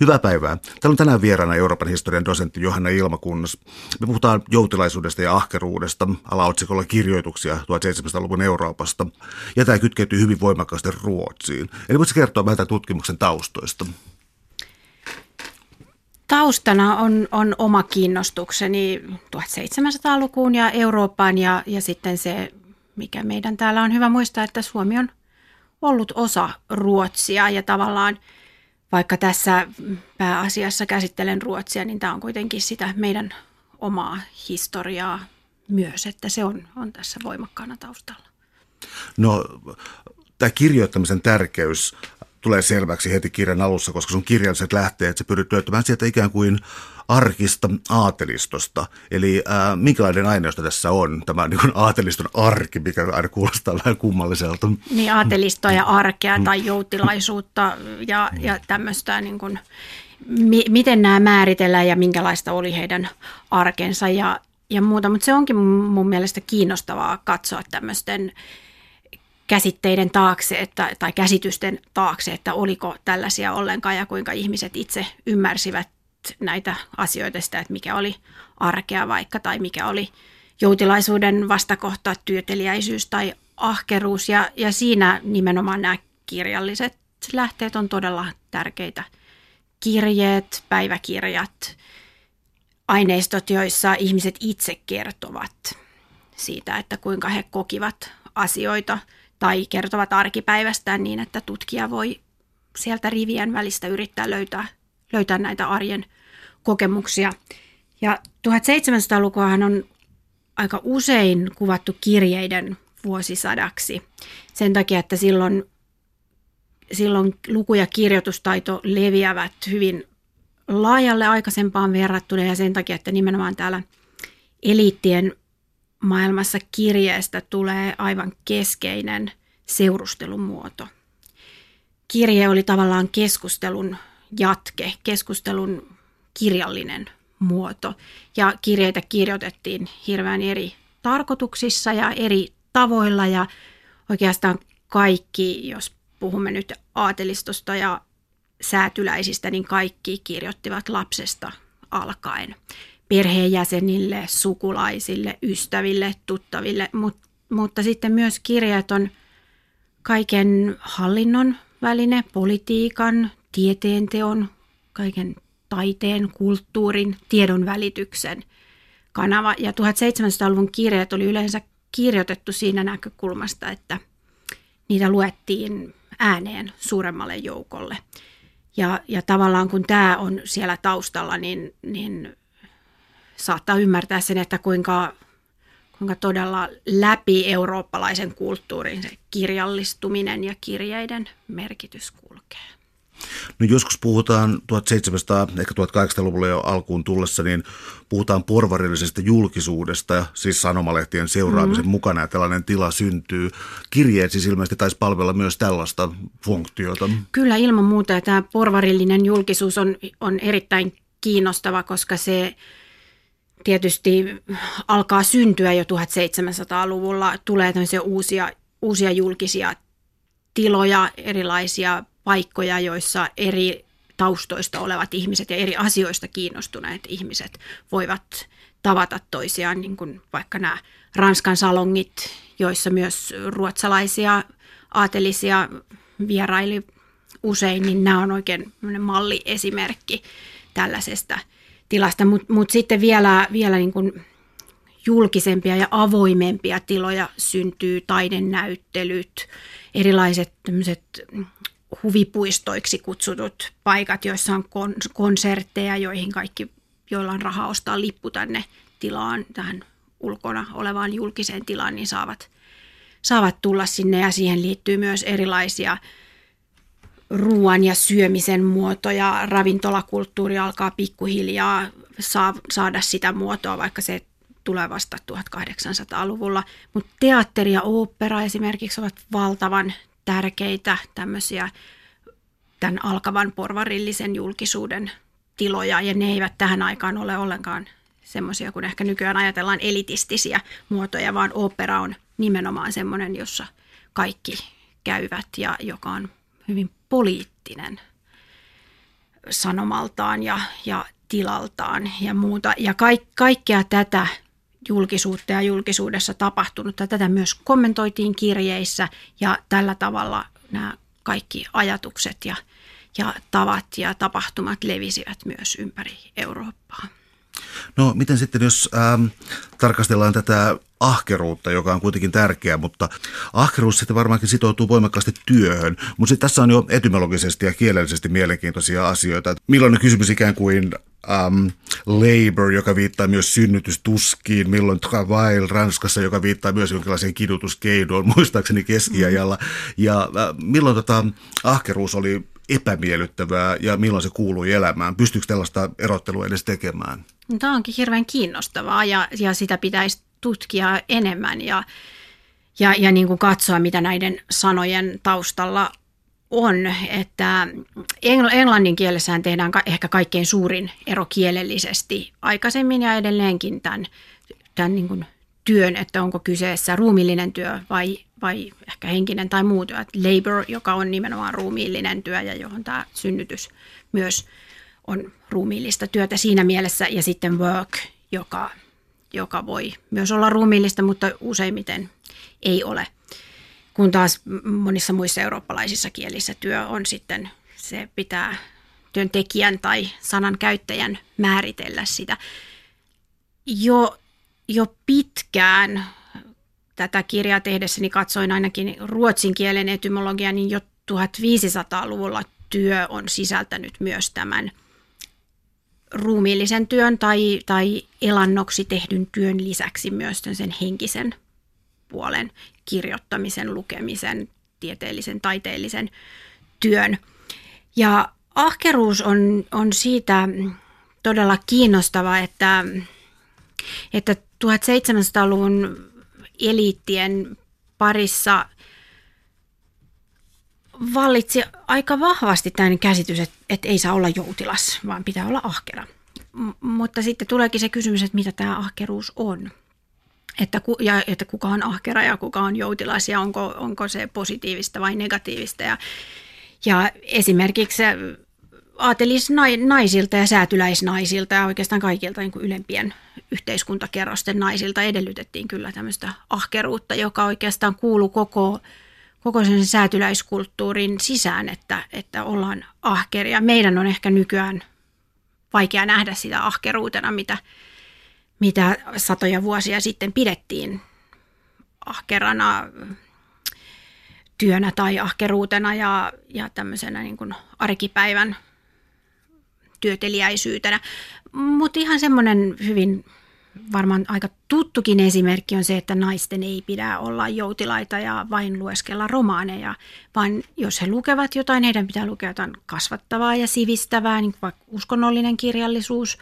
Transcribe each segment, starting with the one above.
Hyvää päivää. Täällä on tänään vieraana Euroopan historian dosentti Johanna Ilmakunnas. Me puhutaan joutilaisuudesta ja ahkeruudesta alaotsikolla kirjoituksia 1700-luvun Euroopasta. Ja tämä kytkeytyy hyvin voimakkaasti Ruotsiin. Eli voisi kertoa vähän tutkimuksen taustoista? Taustana on, on oma kiinnostukseni 1700-lukuun ja Eurooppaan ja, ja sitten se, mikä meidän täällä on hyvä muistaa, että Suomi on ollut osa Ruotsia ja tavallaan – vaikka tässä pääasiassa käsittelen Ruotsia, niin tämä on kuitenkin sitä meidän omaa historiaa myös, että se on, on tässä voimakkaana taustalla. No, tämä kirjoittamisen tärkeys tulee selväksi heti kirjan alussa, koska sun kirjalliset lähteet, se pyrit löytämään sieltä ikään kuin arkista aatelistosta. Eli ää, minkälainen aineisto tässä on, tämä niin kuin aateliston arki, mikä aina kuulostaa vähän kummalliselta. Niin, aatelistoa ja arkea tai joutilaisuutta ja, ja tämmöistä niin kuin, mi, miten nämä määritellään ja minkälaista oli heidän arkensa ja, ja muuta. Mutta se onkin mun mielestä kiinnostavaa katsoa tämmöisten käsitteiden taakse että, tai käsitysten taakse, että oliko tällaisia ollenkaan ja kuinka ihmiset itse ymmärsivät näitä asioita, sitä, että mikä oli arkea vaikka tai mikä oli joutilaisuuden vastakohta, työteliäisyys tai ahkeruus. Ja, ja siinä nimenomaan nämä kirjalliset lähteet on todella tärkeitä. Kirjeet, päiväkirjat, aineistot, joissa ihmiset itse kertovat siitä, että kuinka he kokivat asioita tai kertovat arkipäivästään niin, että tutkija voi sieltä rivien välistä yrittää löytää, löytää näitä arjen kokemuksia. Ja 1700-lukuahan on aika usein kuvattu kirjeiden vuosisadaksi sen takia, että silloin, silloin luku- ja kirjoitustaito leviävät hyvin laajalle aikaisempaan verrattuna ja sen takia, että nimenomaan täällä eliittien maailmassa kirjeestä tulee aivan keskeinen seurustelun muoto. Kirje oli tavallaan keskustelun jatke, keskustelun kirjallinen muoto. Ja kirjeitä kirjoitettiin hirveän eri tarkoituksissa ja eri tavoilla ja oikeastaan kaikki, jos puhumme nyt aatelistosta ja säätyläisistä, niin kaikki kirjoittivat lapsesta alkaen perheenjäsenille, sukulaisille, ystäville, tuttaville, Mut, mutta sitten myös kirjat on kaiken hallinnon väline, politiikan, tieteenteon, kaiken taiteen, kulttuurin, tiedon välityksen kanava. Ja 1700-luvun kirjat oli yleensä kirjoitettu siinä näkökulmasta, että niitä luettiin ääneen suuremmalle joukolle. Ja, ja tavallaan kun tämä on siellä taustalla, niin, niin saattaa ymmärtää sen, että kuinka, kuinka todella läpi eurooppalaisen kulttuurin se kirjallistuminen ja kirjeiden merkitys kulkee. No joskus puhutaan 1700, ehkä 1800-luvulla jo alkuun tullessa, niin puhutaan porvarillisesta julkisuudesta, siis sanomalehtien seuraamisen mm. mukana, ja tällainen tila syntyy. Kirjeet siis ilmeisesti taisi palvella myös tällaista funktiota. Kyllä ilman muuta, ja tämä porvarillinen julkisuus on, on erittäin kiinnostava, koska se tietysti alkaa syntyä jo 1700-luvulla, tulee uusia, uusia julkisia tiloja, erilaisia paikkoja, joissa eri taustoista olevat ihmiset ja eri asioista kiinnostuneet ihmiset voivat tavata toisiaan, niin kuin vaikka nämä Ranskan salongit, joissa myös ruotsalaisia aatelisia vieraili usein, niin nämä on oikein malliesimerkki tällaisesta tilasta. Mutta mut sitten vielä, vielä niin kuin julkisempia ja avoimempia tiloja syntyy, taidenäyttelyt, erilaiset huvipuistoiksi kutsutut paikat, joissa on kon- konsertteja, joihin kaikki, joilla on rahaa ostaa lippu tänne tilaan, tähän ulkona olevaan julkiseen tilaan, niin saavat, saavat tulla sinne ja siihen liittyy myös erilaisia ruoan ja syömisen muotoja. Ravintolakulttuuri alkaa pikkuhiljaa saa, saada sitä muotoa, vaikka se tulee vasta 1800-luvulla. Mutta teatteri ja opera esimerkiksi ovat valtavan tärkeitä tämmöisiä tämän alkavan porvarillisen julkisuuden tiloja, ja ne eivät tähän aikaan ole ollenkaan semmoisia, kun ehkä nykyään ajatellaan elitistisiä muotoja, vaan opera on nimenomaan semmoinen, jossa kaikki käyvät ja joka on hyvin poliittinen sanomaltaan ja, ja tilaltaan ja muuta. Ja kaik, kaikkea tätä julkisuutta ja julkisuudessa tapahtunutta, tätä myös kommentoitiin kirjeissä ja tällä tavalla nämä kaikki ajatukset ja, ja tavat ja tapahtumat levisivät myös ympäri Eurooppaa. No miten sitten, jos ähm, tarkastellaan tätä ahkeruutta, joka on kuitenkin tärkeä, mutta ahkeruus sitten varmaankin sitoutuu voimakkaasti työhön. Mutta sitten tässä on jo etymologisesti ja kielellisesti mielenkiintoisia asioita. Milloin kysymys ikään kuin um, labor, joka viittaa myös synnytystuskiin, milloin travail Ranskassa, joka viittaa myös jonkinlaiseen kidutuskeinoon, muistaakseni keskiajalla. Ja äh, milloin tota ahkeruus oli epämiellyttävää ja milloin se kuului elämään? Pystyykö tällaista erottelua edes tekemään? No, tämä onkin hirveän kiinnostavaa ja, ja sitä pitäisi tutkia enemmän ja, ja, ja niin kuin katsoa, mitä näiden sanojen taustalla on, että englannin kielessään tehdään ehkä kaikkein suurin ero kielellisesti aikaisemmin ja edelleenkin tämän, tämän niin kuin työn, että onko kyseessä ruumiillinen työ vai, vai ehkä henkinen tai muu työ. Labor, joka on nimenomaan ruumiillinen työ ja johon tämä synnytys myös on ruumiillista työtä siinä mielessä ja sitten work, joka, joka voi myös olla ruumiillista, mutta useimmiten ei ole. Kun taas monissa muissa eurooppalaisissa kielissä työ on sitten, se pitää työntekijän tai sanan käyttäjän määritellä sitä. Jo, jo pitkään tätä kirjaa tehdessäni katsoin ainakin ruotsin kielen etymologia, niin jo 1500-luvulla työ on sisältänyt myös tämän – ruumiillisen työn tai, tai elannoksi tehdyn työn lisäksi myös sen henkisen puolen kirjoittamisen, lukemisen, tieteellisen, taiteellisen työn. Ja ahkeruus on, on siitä todella kiinnostava, että, että 1700-luvun eliittien parissa vallitsi aika vahvasti tämän käsitys, että, että ei saa olla joutilas, vaan pitää olla ahkera. M- mutta sitten tuleekin se kysymys, että mitä tämä ahkeruus on. Että, ku, ja, että kuka on ahkera ja kuka on joutilas ja onko, onko se positiivista vai negatiivista. Ja, ja esimerkiksi aatelisnaisilta ja säätyläisnaisilta ja oikeastaan kaikilta niin kuin ylempien yhteiskuntakerrosten naisilta edellytettiin kyllä tämmöistä ahkeruutta, joka oikeastaan kuuluu koko koko sen säätyläiskulttuurin sisään, että, että ollaan ahkeria. Meidän on ehkä nykyään vaikea nähdä sitä ahkeruutena, mitä, mitä satoja vuosia sitten pidettiin ahkerana työnä tai ahkeruutena ja, ja tämmöisenä niin kuin arkipäivän työteliäisyytenä. Mutta ihan semmoinen hyvin varmaan aika tuttukin esimerkki on se, että naisten ei pidä olla joutilaita ja vain lueskella romaaneja, vaan jos he lukevat jotain, heidän pitää lukea jotain kasvattavaa ja sivistävää, niin vaikka uskonnollinen kirjallisuus,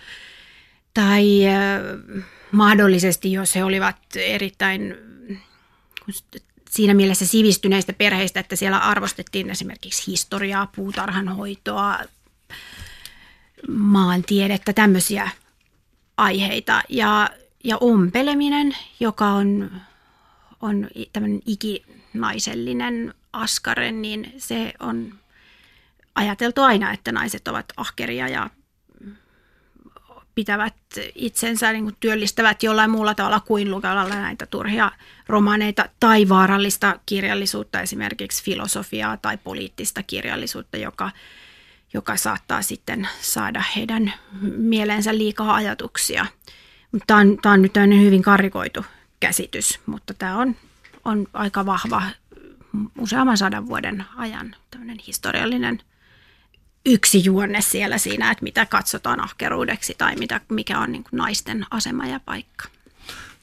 tai äh, mahdollisesti, jos he olivat erittäin siinä mielessä sivistyneistä perheistä, että siellä arvostettiin esimerkiksi historiaa, puutarhanhoitoa, maantiedettä, tämmöisiä aiheita. Ja, ja ompeleminen, joka on, on tämmöinen ikinaisellinen askare, niin se on ajateltu aina, että naiset ovat ahkeria ja pitävät itsensä, niin kuin työllistävät jollain muulla tavalla kuin lukemalla näitä turhia romaneita tai vaarallista kirjallisuutta, esimerkiksi filosofiaa tai poliittista kirjallisuutta, joka joka saattaa sitten saada heidän mieleensä liikaa ajatuksia. Tämä on, tämä on nyt hyvin karikoitu käsitys, mutta tämä on, on aika vahva useamman sadan vuoden ajan historiallinen yksi juonne siellä siinä, että mitä katsotaan ahkeruudeksi tai mitä, mikä on niin naisten asema ja paikka.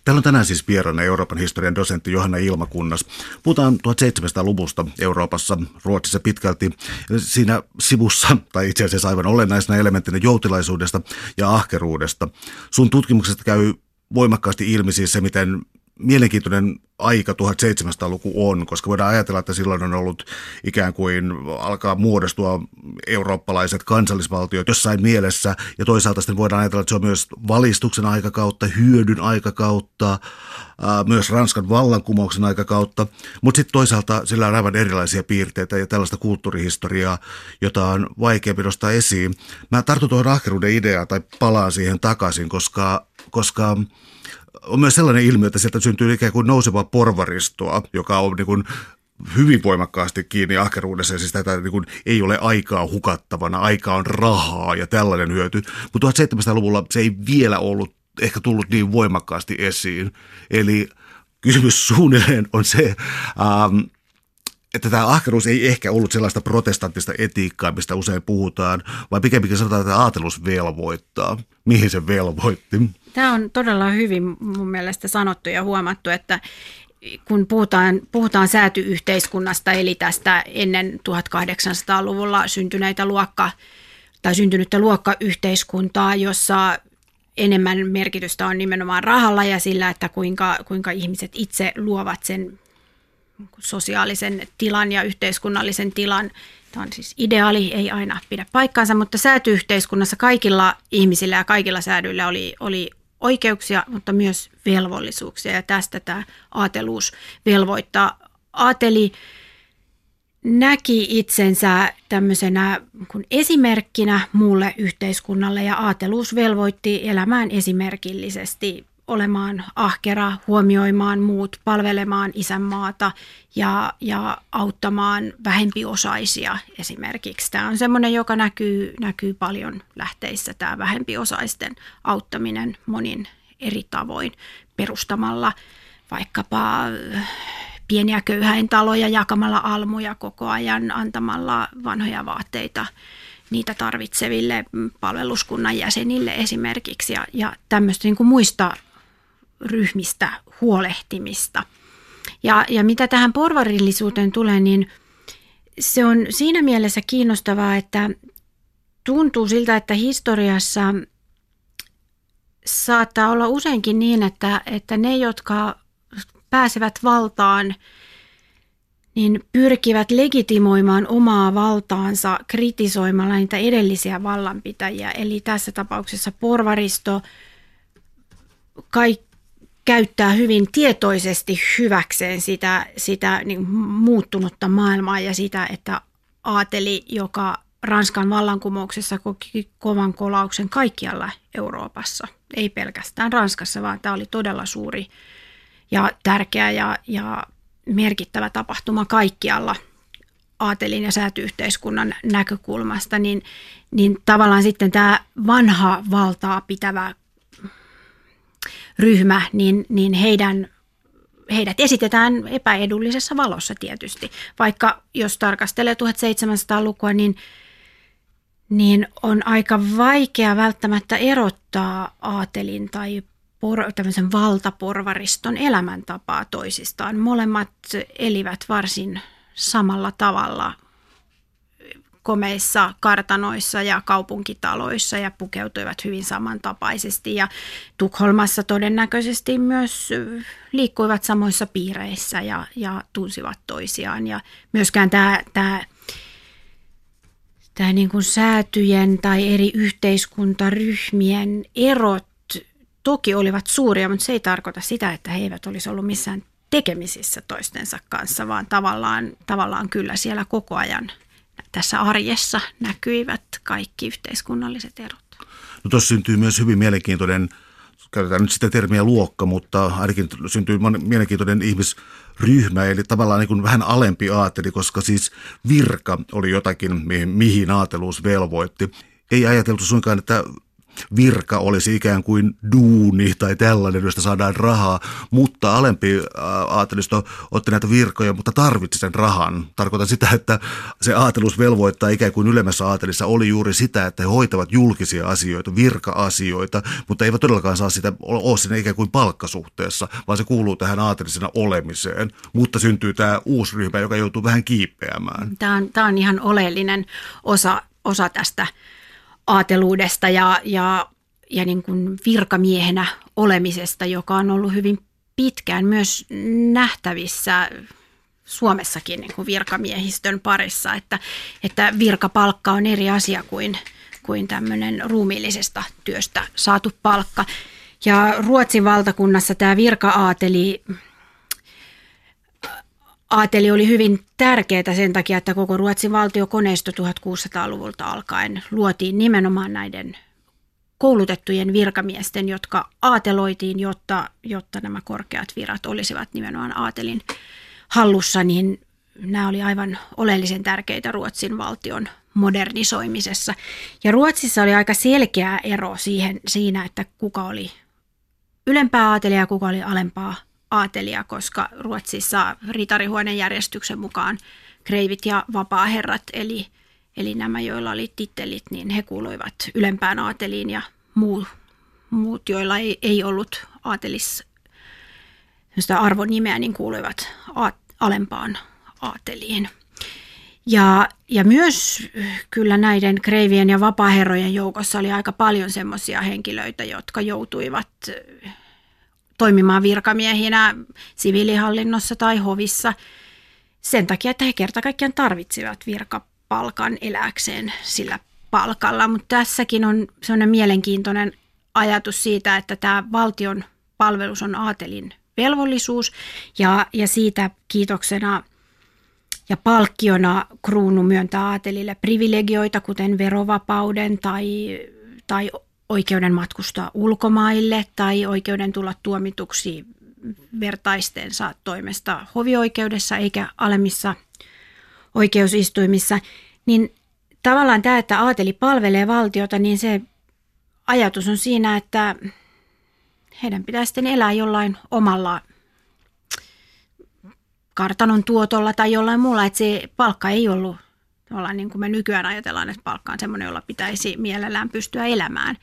Täällä on tänään siis vieraana Euroopan historian dosentti Johanna Ilmakunnas. Puhutaan 1700-luvusta Euroopassa, Ruotsissa pitkälti. Siinä sivussa, tai itse asiassa aivan olennaisena elementtinä joutilaisuudesta ja ahkeruudesta. Sun tutkimuksesta käy voimakkaasti ilmi siis se, miten mielenkiintoinen aika 1700-luku on, koska voidaan ajatella, että silloin on ollut ikään kuin alkaa muodostua eurooppalaiset kansallisvaltiot jossain mielessä, ja toisaalta sitten voidaan ajatella, että se on myös valistuksen aikakautta, hyödyn aikakautta, myös Ranskan vallankumouksen aikakautta, mutta sitten toisaalta sillä on aivan erilaisia piirteitä ja tällaista kulttuurihistoriaa, jota on vaikeampi nostaa esiin. Mä tartun tuohon ahkeruuden ideaan tai palaan siihen takaisin, koska, koska on myös sellainen ilmiö, että sieltä syntyy ikään kuin nousevaa porvaristoa, joka on niin kuin hyvin voimakkaasti kiinni ahkeruudessa ja siis tätä niin kuin ei ole aikaa hukattavana, aika on rahaa ja tällainen hyöty. Mutta 1700-luvulla se ei vielä ollut ehkä tullut niin voimakkaasti esiin. Eli kysymys suunnilleen on se, ähm, että tämä ahkeruus ei ehkä ollut sellaista protestanttista etiikkaa, mistä usein puhutaan, vai pikemminkin sanotaan, että aatelus velvoittaa. Mihin se velvoitti? Tämä on todella hyvin mun mielestä sanottu ja huomattu, että kun puhutaan, puhutaan säätyyhteiskunnasta, eli tästä ennen 1800-luvulla syntyneitä luokka, tai syntynyttä luokkayhteiskuntaa, jossa enemmän merkitystä on nimenomaan rahalla ja sillä, että kuinka, kuinka ihmiset itse luovat sen sosiaalisen tilan ja yhteiskunnallisen tilan. Tämä on siis ideaali, ei aina pidä paikkaansa, mutta säätyyhteiskunnassa kaikilla ihmisillä ja kaikilla säädyillä oli, oli oikeuksia, mutta myös velvollisuuksia ja tästä tämä aateluus velvoittaa. Aateli näki itsensä tämmöisenä kun esimerkkinä muulle yhteiskunnalle ja aateluus velvoitti elämään esimerkillisesti olemaan ahkera, huomioimaan muut, palvelemaan isänmaata ja, ja auttamaan vähempiosaisia esimerkiksi. Tämä on semmoinen, joka näkyy, näkyy paljon lähteissä, tämä vähempiosaisten auttaminen monin eri tavoin perustamalla vaikkapa pieniä köyhäintaloja, jakamalla almuja koko ajan, antamalla vanhoja vaatteita niitä tarvitseville palveluskunnan jäsenille esimerkiksi ja, ja tämmöistä niin kuin muista ryhmistä huolehtimista. Ja, ja mitä tähän porvarillisuuteen tulee, niin se on siinä mielessä kiinnostavaa, että tuntuu siltä, että historiassa saattaa olla useinkin niin, että, että ne, jotka pääsevät valtaan, niin pyrkivät legitimoimaan omaa valtaansa kritisoimalla niitä edellisiä vallanpitäjiä. Eli tässä tapauksessa porvaristo, kaikki käyttää hyvin tietoisesti hyväkseen sitä, sitä niin muuttunutta maailmaa ja sitä, että aateli, joka Ranskan vallankumouksessa koki kovan kolauksen kaikkialla Euroopassa, ei pelkästään Ranskassa, vaan tämä oli todella suuri ja tärkeä ja, ja merkittävä tapahtuma kaikkialla aatelin ja säätyyhteiskunnan näkökulmasta, niin, niin tavallaan sitten tämä vanha valtaa pitävä ryhmä, niin, niin heidän heidät esitetään epäedullisessa valossa tietysti. Vaikka jos tarkastelee 1700-lukua, niin, niin on aika vaikea välttämättä erottaa aatelin tai por, tämmöisen valtaporvariston elämäntapaa toisistaan. Molemmat elivät varsin samalla tavalla komeissa kartanoissa ja kaupunkitaloissa ja pukeutuivat hyvin samantapaisesti. Ja Tukholmassa todennäköisesti myös liikkuivat samoissa piireissä ja, ja tunsivat toisiaan. Ja myöskään tämä, tämä tämä niin kuin säätyjen tai eri yhteiskuntaryhmien erot toki olivat suuria, mutta se ei tarkoita sitä, että he eivät olisi ollut missään tekemisissä toistensa kanssa, vaan tavallaan, tavallaan kyllä siellä koko ajan tässä arjessa näkyivät kaikki yhteiskunnalliset erot. No tuossa syntyy myös hyvin mielenkiintoinen, käytetään nyt sitä termiä luokka, mutta ainakin syntyy mielenkiintoinen ihmisryhmä, eli tavallaan niin kuin vähän alempi aateli, koska siis virka oli jotakin, mihin, mihin aateluus velvoitti. Ei ajateltu suinkaan, että virka olisi ikään kuin duuni tai tällainen, josta saadaan rahaa, mutta alempi aatelisto otti näitä virkoja, mutta tarvitsi sen rahan. Tarkoitan sitä, että se aatelus velvoittaa ikään kuin ylemmässä aatelissa oli juuri sitä, että he hoitavat julkisia asioita, virka-asioita, mutta eivät todellakaan saa sitä ole siinä ikään kuin palkkasuhteessa, vaan se kuuluu tähän aatelisena olemiseen. Mutta syntyy tämä uusi ryhmä, joka joutuu vähän kiipeämään. Tämä on, tämä on ihan oleellinen osa, osa tästä aateluudesta ja, ja, ja niin kuin virkamiehenä olemisesta, joka on ollut hyvin pitkään myös nähtävissä Suomessakin niin kuin virkamiehistön parissa, että, että virkapalkka on eri asia kuin, kuin tämmöinen ruumiillisesta työstä saatu palkka. Ja Ruotsin valtakunnassa tämä virka-aateli aateli oli hyvin tärkeää sen takia, että koko Ruotsin valtiokoneisto 1600-luvulta alkaen luotiin nimenomaan näiden koulutettujen virkamiesten, jotka aateloitiin, jotta, jotta nämä korkeat virat olisivat nimenomaan aatelin hallussa, niin nämä oli aivan oleellisen tärkeitä Ruotsin valtion modernisoimisessa. Ja Ruotsissa oli aika selkeä ero siihen, siinä, että kuka oli ylempää aatelia ja kuka oli alempaa aatelia, koska Ruotsissa ritarihuoneen järjestyksen mukaan kreivit ja vapaaherrat, eli, eli nämä, joilla oli tittelit, niin he kuuluivat ylempään aateliin ja muu, muut, joilla ei, ei ollut aatelis arvonimeä, niin kuuluivat a, alempaan aateliin. Ja, ja myös kyllä näiden kreivien ja vapaaherrojen joukossa oli aika paljon semmoisia henkilöitä, jotka joutuivat toimimaan virkamiehinä siviilihallinnossa tai hovissa sen takia, että he kerta kaikkiaan tarvitsivat virkapalkan eläkseen sillä palkalla. Mutta tässäkin on sellainen mielenkiintoinen ajatus siitä, että tämä valtion palvelus on aatelin velvollisuus ja, ja siitä kiitoksena ja palkkiona kruunu myöntää aatelille privilegioita, kuten verovapauden tai, tai oikeuden matkustaa ulkomaille tai oikeuden tulla tuomituksi vertaistensa toimesta hovioikeudessa eikä alemmissa oikeusistuimissa, niin tavallaan tämä, että aateli palvelee valtiota, niin se ajatus on siinä, että heidän pitää sitten elää jollain omalla kartanon tuotolla tai jollain muulla, että se palkka ei ollut ollaan niin kuin me nykyään ajatellaan, että palkka on semmoinen, jolla pitäisi mielellään pystyä elämään.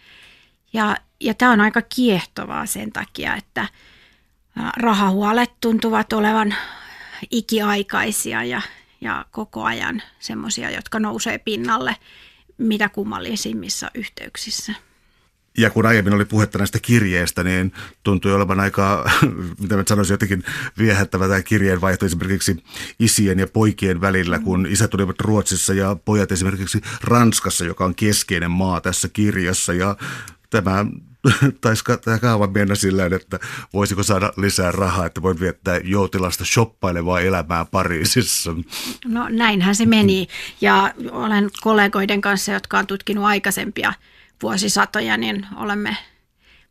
Ja, ja tämä on aika kiehtovaa sen takia, että rahahuolet tuntuvat olevan ikiaikaisia ja, ja koko ajan semmoisia, jotka nousee pinnalle mitä kummallisimmissa yhteyksissä. Ja kun aiemmin oli puhetta näistä kirjeistä, niin tuntui olevan aika, mitä mä sanoisin, jotenkin viehättävä tämä kirjeenvaihto esimerkiksi isien ja poikien välillä, kun isät olivat Ruotsissa ja pojat esimerkiksi Ranskassa, joka on keskeinen maa tässä kirjassa. Ja tämä taisi tämä kaava mennä sillä että voisiko saada lisää rahaa, että voit viettää joutilasta shoppailevaa elämää Pariisissa. No näinhän se meni ja olen kollegoiden kanssa, jotka on tutkinut aikaisempia – vuosisatoja, niin olemme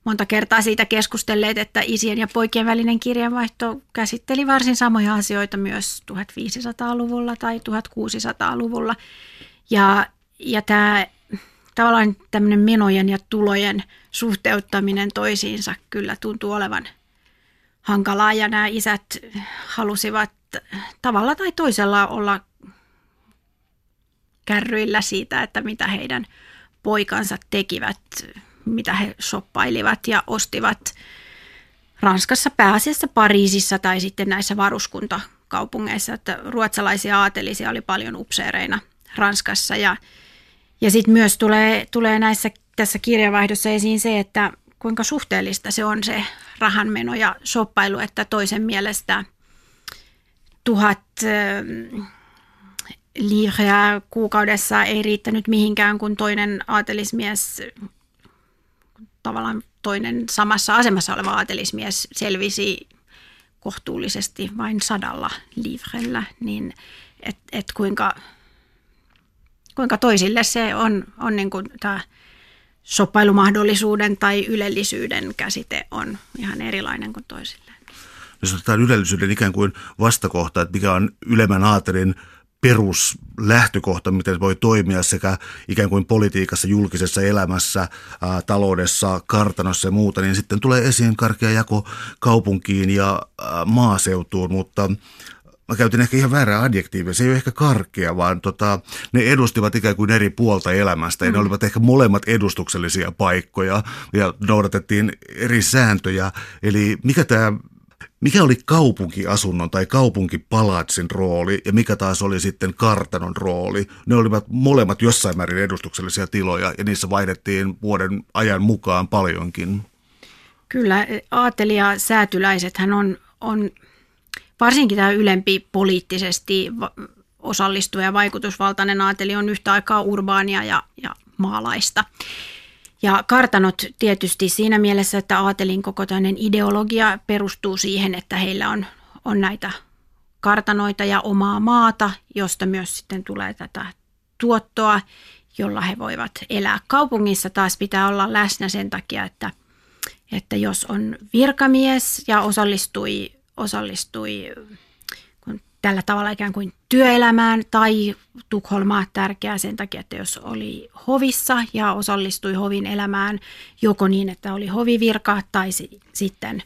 monta kertaa siitä keskustelleet, että isien ja poikien välinen kirjanvaihto käsitteli varsin samoja asioita myös 1500-luvulla tai 1600-luvulla. Ja, ja tämä tavallaan tämmöinen menojen ja tulojen suhteuttaminen toisiinsa kyllä tuntuu olevan hankalaa ja nämä isät halusivat tavalla tai toisella olla kärryillä siitä, että mitä heidän poikansa tekivät, mitä he shoppailivat ja ostivat Ranskassa pääasiassa Pariisissa tai sitten näissä varuskuntakaupungeissa, että ruotsalaisia aatelisia oli paljon upseereina Ranskassa. Ja, ja sitten myös tulee, tulee näissä tässä kirjavaihdossa esiin se, että kuinka suhteellista se on se rahanmeno ja shoppailu, että toisen mielestä tuhat liireä kuukaudessa ei riittänyt mihinkään, kun toinen aatelismies, tavallaan toinen samassa asemassa oleva aatelismies selvisi kohtuullisesti vain sadalla livrellä, niin et, et kuinka, kuinka toisille se on, on niin kuin tämä soppailumahdollisuuden tai ylellisyyden käsite on ihan erilainen kuin toisille. Jos otetaan ylellisyyden ikään kuin vastakohta, että mikä on ylemmän aatelin peruslähtökohta, miten voi toimia sekä ikään kuin politiikassa, julkisessa elämässä, ää, taloudessa, kartanossa ja muuta, niin sitten tulee esiin karkea jako kaupunkiin ja ää, maaseutuun, mutta mä käytin ehkä ihan väärää adjektiivia, se ei ole ehkä karkea, vaan tota, ne edustivat ikään kuin eri puolta elämästä ja ne mm. olivat ehkä molemmat edustuksellisia paikkoja ja noudatettiin eri sääntöjä. Eli mikä tämä mikä oli kaupunkiasunnon tai kaupunkipalatsin rooli ja mikä taas oli sitten kartanon rooli? Ne olivat molemmat jossain määrin edustuksellisia tiloja ja niissä vaihdettiin vuoden ajan mukaan paljonkin. Kyllä, aateli ja säätyläisethän on, on varsinkin tämä ylempi poliittisesti osallistuva ja vaikutusvaltainen aateli on yhtä aikaa urbaania ja, ja maalaista. Ja kartanot tietysti siinä mielessä, että aatelin koko ideologia perustuu siihen, että heillä on, on näitä kartanoita ja omaa maata, josta myös sitten tulee tätä tuottoa, jolla he voivat elää. Kaupungissa taas pitää olla läsnä sen takia, että, että jos on virkamies ja osallistui, osallistui tällä tavalla ikään kuin työelämään tai Tukholma tärkeää sen takia, että jos oli hovissa ja osallistui hovin elämään joko niin, että oli hovivirka tai sitten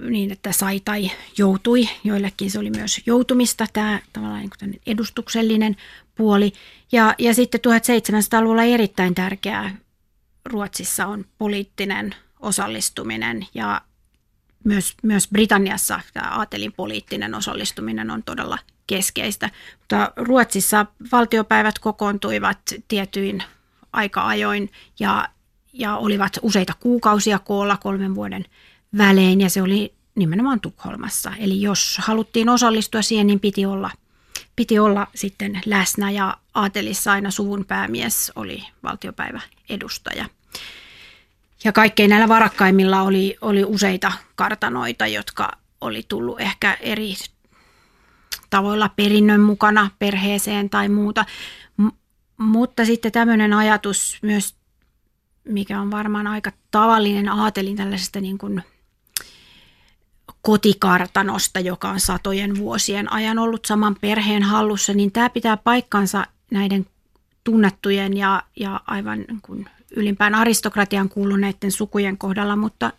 niin, että sai tai joutui. Joillekin se oli myös joutumista, tämä tavallaan niin edustuksellinen puoli. Ja, ja sitten 1700-luvulla erittäin tärkeää Ruotsissa on poliittinen osallistuminen ja myös, myös Britanniassa aatelin poliittinen osallistuminen on todella keskeistä. Mutta Ruotsissa valtiopäivät kokoontuivat tietyin aika-ajoin ja, ja olivat useita kuukausia koolla kolmen vuoden välein ja se oli nimenomaan Tukholmassa. Eli jos haluttiin osallistua siihen, niin piti olla, piti olla sitten läsnä ja aatelissa aina suvun päämies oli valtiopäivä edustaja. Ja kaikkein näillä varakkaimmilla oli, oli useita kartanoita, jotka oli tullut ehkä eri tavoilla perinnön mukana perheeseen tai muuta. M- mutta sitten tämmöinen ajatus myös, mikä on varmaan aika tavallinen aatelin tällaisesta niin kuin kotikartanosta, joka on satojen vuosien ajan ollut saman perheen hallussa, niin tämä pitää paikkansa näiden tunnettujen ja, ja aivan niin kuin ylimpään aristokratian kuuluneiden sukujen kohdalla, mutta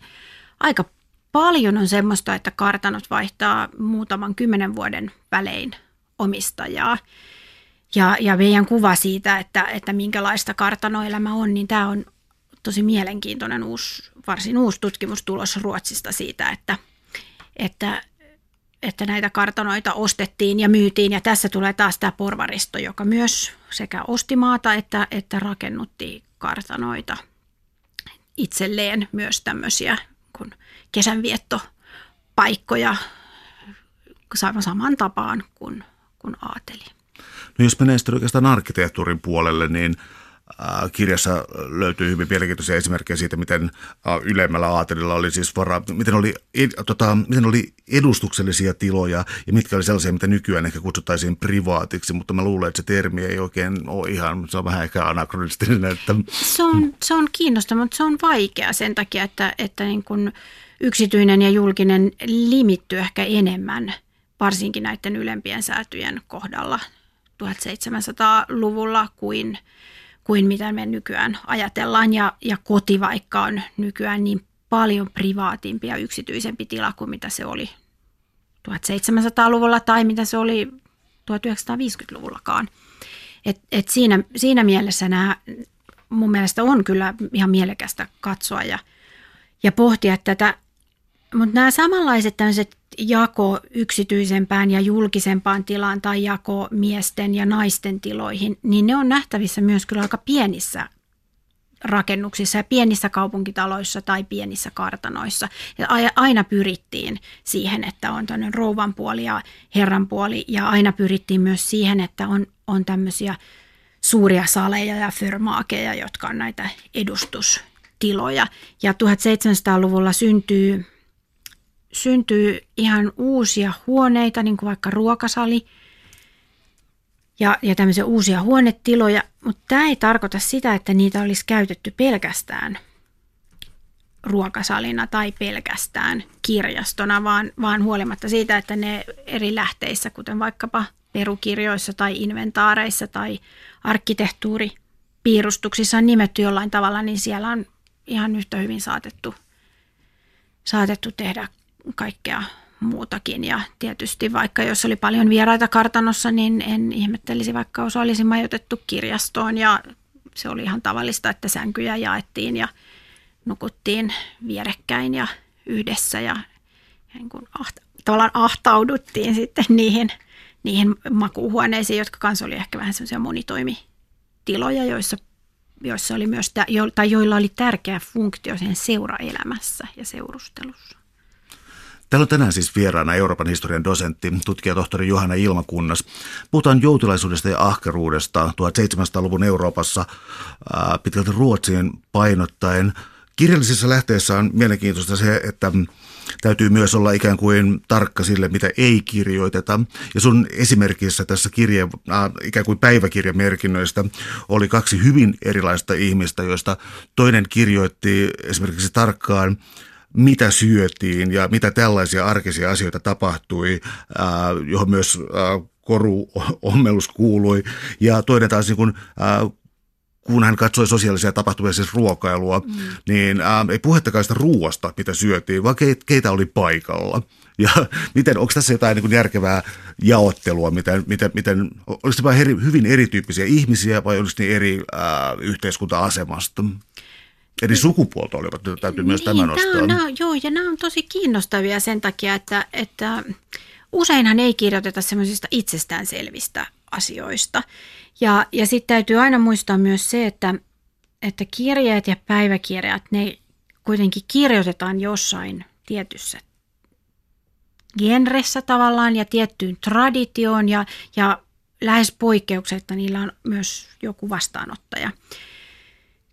aika paljon on semmoista, että kartanot vaihtaa muutaman kymmenen vuoden välein omistajaa. Ja, ja meidän kuva siitä, että, että minkälaista kartanoelämä on, niin tämä on tosi mielenkiintoinen uusi, varsin uusi tutkimustulos Ruotsista siitä, että, että, että näitä kartanoita ostettiin ja myytiin. Ja tässä tulee taas tämä porvaristo, joka myös sekä osti maata että, että rakennutti kartanoita itselleen myös tämmöisiä kun kesänviettopaikkoja saman tapaan kuin, kuin aateli. No jos menee sitten oikeastaan arkkitehtuurin puolelle, niin kirjassa löytyy hyvin mielenkiintoisia esimerkkejä siitä, miten äh, ylemmällä aatelilla oli siis varaa, miten oli, tota, miten oli edustuksellisia tiloja ja mitkä oli sellaisia, mitä nykyään ehkä kutsuttaisiin privaatiksi, mutta mä luulen, että se termi ei oikein ole ihan, se on vähän ehkä anakronistinen. Että... Se, on, se on kiinnostava, mutta se on vaikea sen takia, että, että niin kun yksityinen ja julkinen limittyy ehkä enemmän, varsinkin näiden ylempien säätyjen kohdalla 1700-luvulla kuin – kuin mitä me nykyään ajatellaan. Ja, ja koti vaikka on nykyään niin paljon privaatimpi ja yksityisempi tila kuin mitä se oli 1700-luvulla tai mitä se oli 1950-luvullakaan. Et, et siinä, siinä mielessä nämä mun mielestä on kyllä ihan mielekästä katsoa ja, ja pohtia tätä. Mutta nämä samanlaiset tämmöiset jako yksityisempään ja julkisempaan tilaan tai jako miesten ja naisten tiloihin, niin ne on nähtävissä myös kyllä aika pienissä rakennuksissa ja pienissä kaupunkitaloissa tai pienissä kartanoissa. Ja aina pyrittiin siihen, että on tämmöinen rouvan puoli ja herran puoli ja aina pyrittiin myös siihen, että on, on tämmöisiä suuria saleja ja förmaakeja, jotka on näitä edustustiloja. Ja 1700-luvulla syntyy syntyy ihan uusia huoneita, niin kuin vaikka ruokasali ja, ja tämmöisiä uusia huonetiloja, mutta tämä ei tarkoita sitä, että niitä olisi käytetty pelkästään ruokasalina tai pelkästään kirjastona, vaan, vaan huolimatta siitä, että ne eri lähteissä, kuten vaikkapa perukirjoissa tai inventaareissa tai arkkitehtuuripiirustuksissa on nimetty jollain tavalla, niin siellä on ihan yhtä hyvin saatettu, saatettu tehdä kaikkea muutakin. Ja tietysti vaikka jos oli paljon vieraita kartanossa, niin en ihmettelisi, vaikka osa olisi majoitettu kirjastoon ja se oli ihan tavallista, että sänkyjä jaettiin ja nukuttiin vierekkäin ja yhdessä ja niin kuin ahta, tavallaan ahtauduttiin sitten niihin, niihin makuuhuoneisiin, jotka kanssa oli ehkä vähän semmoisia monitoimitiloja, joissa joissa oli myös, tai joilla oli tärkeä funktio sen seuraelämässä ja seurustelussa. Täällä on tänään siis vieraana Euroopan historian dosentti, tutkijatohtori Johanna Ilmakunnas. Puhutaan joutilaisuudesta ja ahkeruudesta 1700-luvun Euroopassa pitkälti Ruotsien painottaen. Kirjallisissa lähteissä on mielenkiintoista se, että täytyy myös olla ikään kuin tarkka sille, mitä ei kirjoiteta. Ja sun esimerkissä tässä kirje, äh, ikään kuin päiväkirjamerkinnöistä oli kaksi hyvin erilaista ihmistä, joista toinen kirjoitti esimerkiksi tarkkaan mitä syötiin ja mitä tällaisia arkisia asioita tapahtui, äh, johon myös äh, koru ommellus kuului. Ja toinen taas niin kuin, äh, kun hän katsoi sosiaalisia tapahtumia, siis ruokailua, mm. niin ei puhettakaan sitä ruoasta, mitä syötiin, vaan keitä, oli paikalla. Ja miten, onko tässä jotain niin järkevää jaottelua, miten, miten, miten se vain eri, hyvin erityyppisiä ihmisiä vai oliko ne eri äh, yhteiskunta-asemasta? Eri sukupuolta olivat, täytyy niin, myös tämä nostaa. Nämä, joo, ja nämä on tosi kiinnostavia sen takia, että, että useinhan ei kirjoiteta semmoisista itsestäänselvistä asioista. Ja, ja sitten täytyy aina muistaa myös se, että, että kirjeet ja päiväkirjat, ne kuitenkin kirjoitetaan jossain tietyssä genressä tavallaan ja tiettyyn traditioon ja, ja lähes poikkeuksetta niillä on myös joku vastaanottaja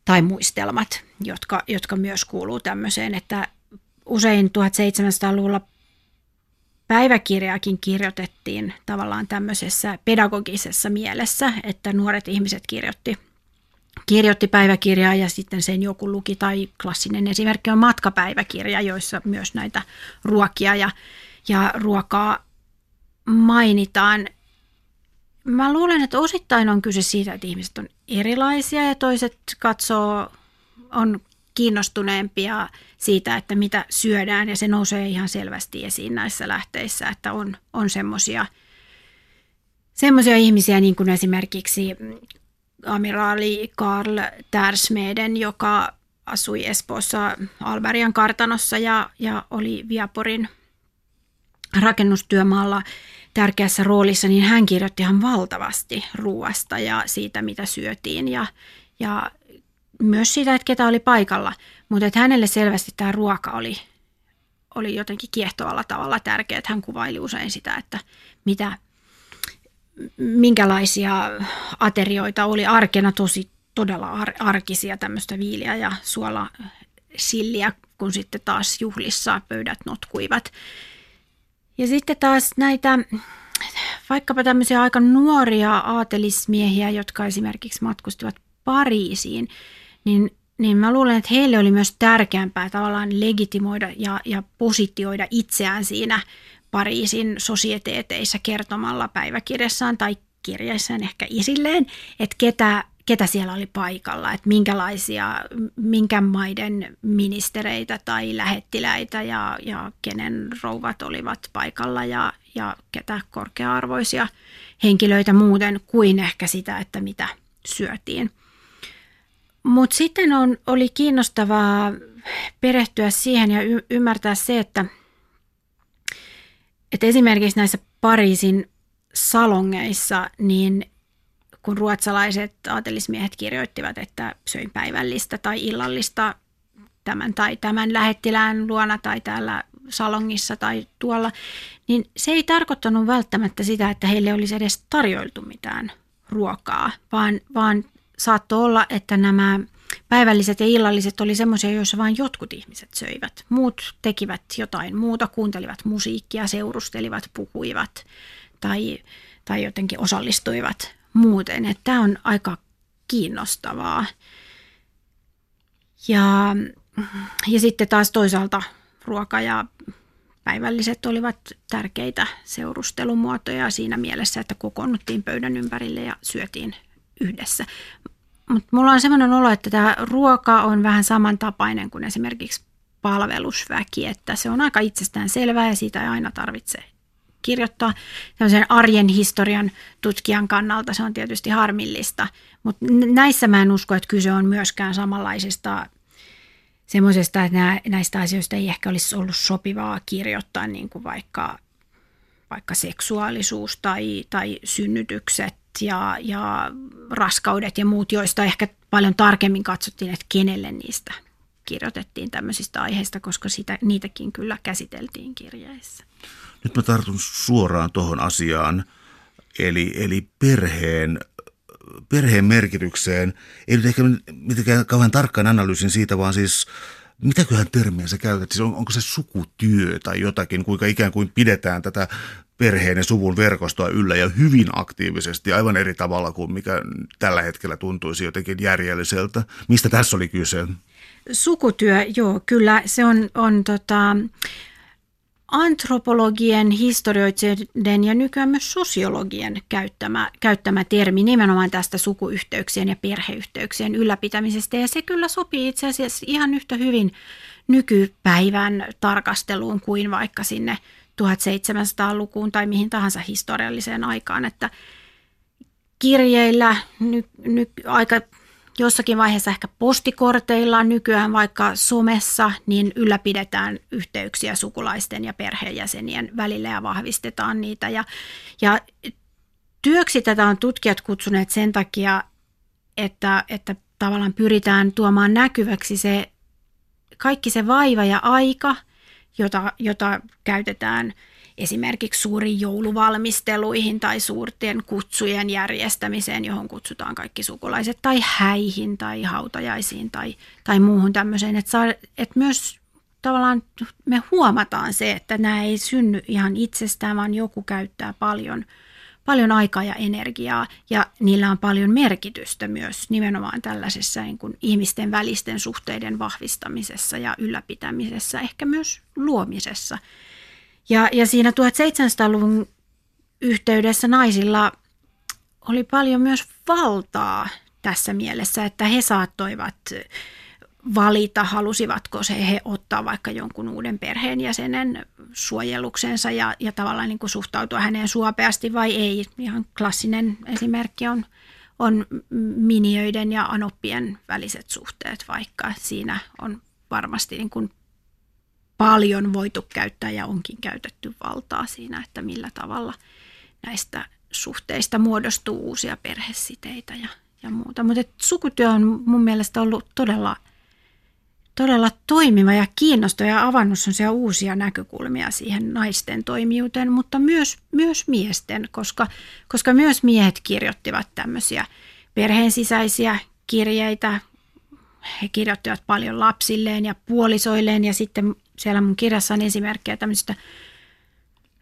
tai muistelmat, jotka, jotka myös kuuluu tämmöiseen, että usein 1700-luvulla päiväkirjaakin kirjoitettiin tavallaan tämmöisessä pedagogisessa mielessä, että nuoret ihmiset kirjoitti, kirjoitti päiväkirjaa ja sitten sen joku luki. Tai klassinen esimerkki on matkapäiväkirja, joissa myös näitä ruokia ja, ja ruokaa mainitaan. Mä luulen, että osittain on kyse siitä, että ihmiset on erilaisia ja toiset katsoo, on kiinnostuneempia siitä, että mitä syödään. Ja se nousee ihan selvästi esiin näissä lähteissä, että on, on semmoisia semmoisia ihmisiä niin kuin esimerkiksi amiraali Karl Tärsmeden, joka asui Espoossa Alberian kartanossa ja, ja oli Viaporin rakennustyömaalla tärkeässä roolissa, niin hän kirjoitti ihan valtavasti ruoasta ja siitä, mitä syötiin ja, ja myös siitä, että ketä oli paikalla. Mutta että hänelle selvästi tämä ruoka oli, oli jotenkin kiehtovalla tavalla tärkeä. Että hän kuvaili usein sitä, että mitä, minkälaisia aterioita oli arkena tosi todella ar- arkisia tämmöistä viiliä ja suola silliä, kun sitten taas juhlissa pöydät notkuivat. Ja sitten taas näitä vaikkapa tämmöisiä aika nuoria aatelismiehiä, jotka esimerkiksi matkustivat Pariisiin, niin, niin mä luulen, että heille oli myös tärkeämpää tavallaan legitimoida ja, ja positioida itseään siinä Pariisin sosieteeteissa kertomalla päiväkirjassaan tai kirjaissaan ehkä isilleen, että ketä, ketä siellä oli paikalla, että minkälaisia, minkä maiden ministereitä tai lähettiläitä ja, ja kenen rouvat olivat paikalla ja, ja ketä korkea-arvoisia henkilöitä muuten kuin ehkä sitä, että mitä syötiin. Mutta sitten on, oli kiinnostavaa perehtyä siihen ja y- ymmärtää se, että, että esimerkiksi näissä Pariisin salongeissa, niin kun ruotsalaiset aatelismiehet kirjoittivat, että söin päivällistä tai illallista tämän tai tämän lähettilään luona tai täällä salongissa tai tuolla, niin se ei tarkoittanut välttämättä sitä, että heille olisi edes tarjoiltu mitään ruokaa, vaan, vaan saattoi olla, että nämä päivälliset ja illalliset oli semmoisia, joissa vain jotkut ihmiset söivät. Muut tekivät jotain muuta, kuuntelivat musiikkia, seurustelivat, puhuivat tai, tai jotenkin osallistuivat muuten. Että tämä on aika kiinnostavaa. Ja, ja sitten taas toisaalta ruoka ja päivälliset olivat tärkeitä seurustelumuotoja siinä mielessä, että kokoonnuttiin pöydän ympärille ja syötiin yhdessä. Mutta mulla on sellainen olo, että tämä ruoka on vähän samantapainen kuin esimerkiksi palvelusväki, että se on aika itsestään selvää ja siitä ei aina tarvitse kirjoittaa. Tämmöisen arjen historian tutkijan kannalta se on tietysti harmillista, mutta näissä mä en usko, että kyse on myöskään samanlaisista semmoisesta, että näistä asioista ei ehkä olisi ollut sopivaa kirjoittaa niin kuin vaikka, vaikka seksuaalisuus tai, tai synnytykset ja, ja raskaudet ja muut, joista ehkä paljon tarkemmin katsottiin, että kenelle niistä kirjoitettiin tämmöisistä aiheista, koska sitä, niitäkin kyllä käsiteltiin kirjeissä. Nyt mä tartun suoraan tuohon asiaan, eli, eli perheen, perheen merkitykseen. Ei nyt ehkä mitenkään kauhean tarkkaan analyysin siitä, vaan siis mitäköhän termiä sä käytät? Siis on, onko se sukutyö tai jotakin, kuinka ikään kuin pidetään tätä perheen ja suvun verkostoa yllä ja hyvin aktiivisesti, aivan eri tavalla kuin mikä tällä hetkellä tuntuisi jotenkin järjelliseltä. Mistä tässä oli kyse? Sukutyö, joo, kyllä se on, on tota, antropologien, historioitsijoiden ja nykyään myös sosiologien käyttämä, käyttämä termi nimenomaan tästä sukuyhteyksien ja perheyhteyksien ylläpitämisestä. Ja se kyllä sopii itse asiassa ihan yhtä hyvin nykypäivän tarkasteluun kuin vaikka sinne 1700-lukuun tai mihin tahansa historialliseen aikaan, että kirjeillä ny, ny, aika jossakin vaiheessa ehkä postikorteilla, nykyään vaikka somessa, niin ylläpidetään yhteyksiä sukulaisten ja perheenjäsenien välillä ja vahvistetaan niitä. Ja, ja työksi tätä on tutkijat kutsuneet sen takia, että, että tavallaan pyritään tuomaan näkyväksi se kaikki se vaiva ja aika, jota, jota käytetään – esimerkiksi suuriin jouluvalmisteluihin tai suurten kutsujen järjestämiseen, johon kutsutaan kaikki sukulaiset, tai häihin tai hautajaisiin tai, tai muuhun tämmöiseen. Että, saa, että myös tavallaan me huomataan se, että nämä ei synny ihan itsestään, vaan joku käyttää paljon, paljon aikaa ja energiaa ja niillä on paljon merkitystä myös nimenomaan tällaisessa niin kuin ihmisten välisten suhteiden vahvistamisessa ja ylläpitämisessä, ehkä myös luomisessa – ja, ja siinä 1700-luvun yhteydessä naisilla oli paljon myös valtaa tässä mielessä, että he saattoivat valita, halusivatko se he ottaa vaikka jonkun uuden perheenjäsenen suojeluksensa ja, ja tavallaan niin kuin suhtautua häneen suopeasti vai ei. Ihan klassinen esimerkki on, on miniöiden ja anoppien väliset suhteet, vaikka siinä on varmasti niin kuin paljon voitu käyttää ja onkin käytetty valtaa siinä, että millä tavalla näistä suhteista muodostuu uusia perhesiteitä ja, ja muuta. Mutta sukutyö on mun mielestä ollut todella, todella toimiva ja kiinnostava ja avannut sellaisia uusia näkökulmia siihen naisten toimijuuteen, mutta myös, myös miesten, koska, koska myös miehet kirjoittivat tämmöisiä perheen sisäisiä kirjeitä. He kirjoittivat paljon lapsilleen ja puolisoilleen ja sitten siellä mun kirjassa on esimerkkejä tämmöisistä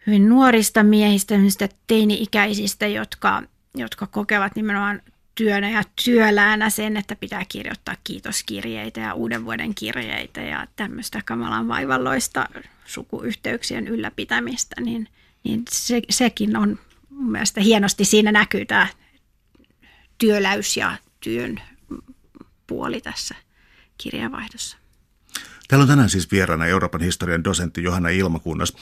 hyvin nuorista miehistä, tämmöisistä teini-ikäisistä, jotka, jotka kokevat nimenomaan työnä ja työläänä sen, että pitää kirjoittaa kiitoskirjeitä ja uuden vuoden kirjeitä ja tämmöistä kamalan vaivalloista sukuyhteyksien ylläpitämistä, niin, niin se, sekin on mun mielestä hienosti siinä näkyy tämä työläys ja työn puoli tässä kirjavaihdossa. Täällä on tänään siis vieraana Euroopan historian dosentti Johanna Ilmakunnas.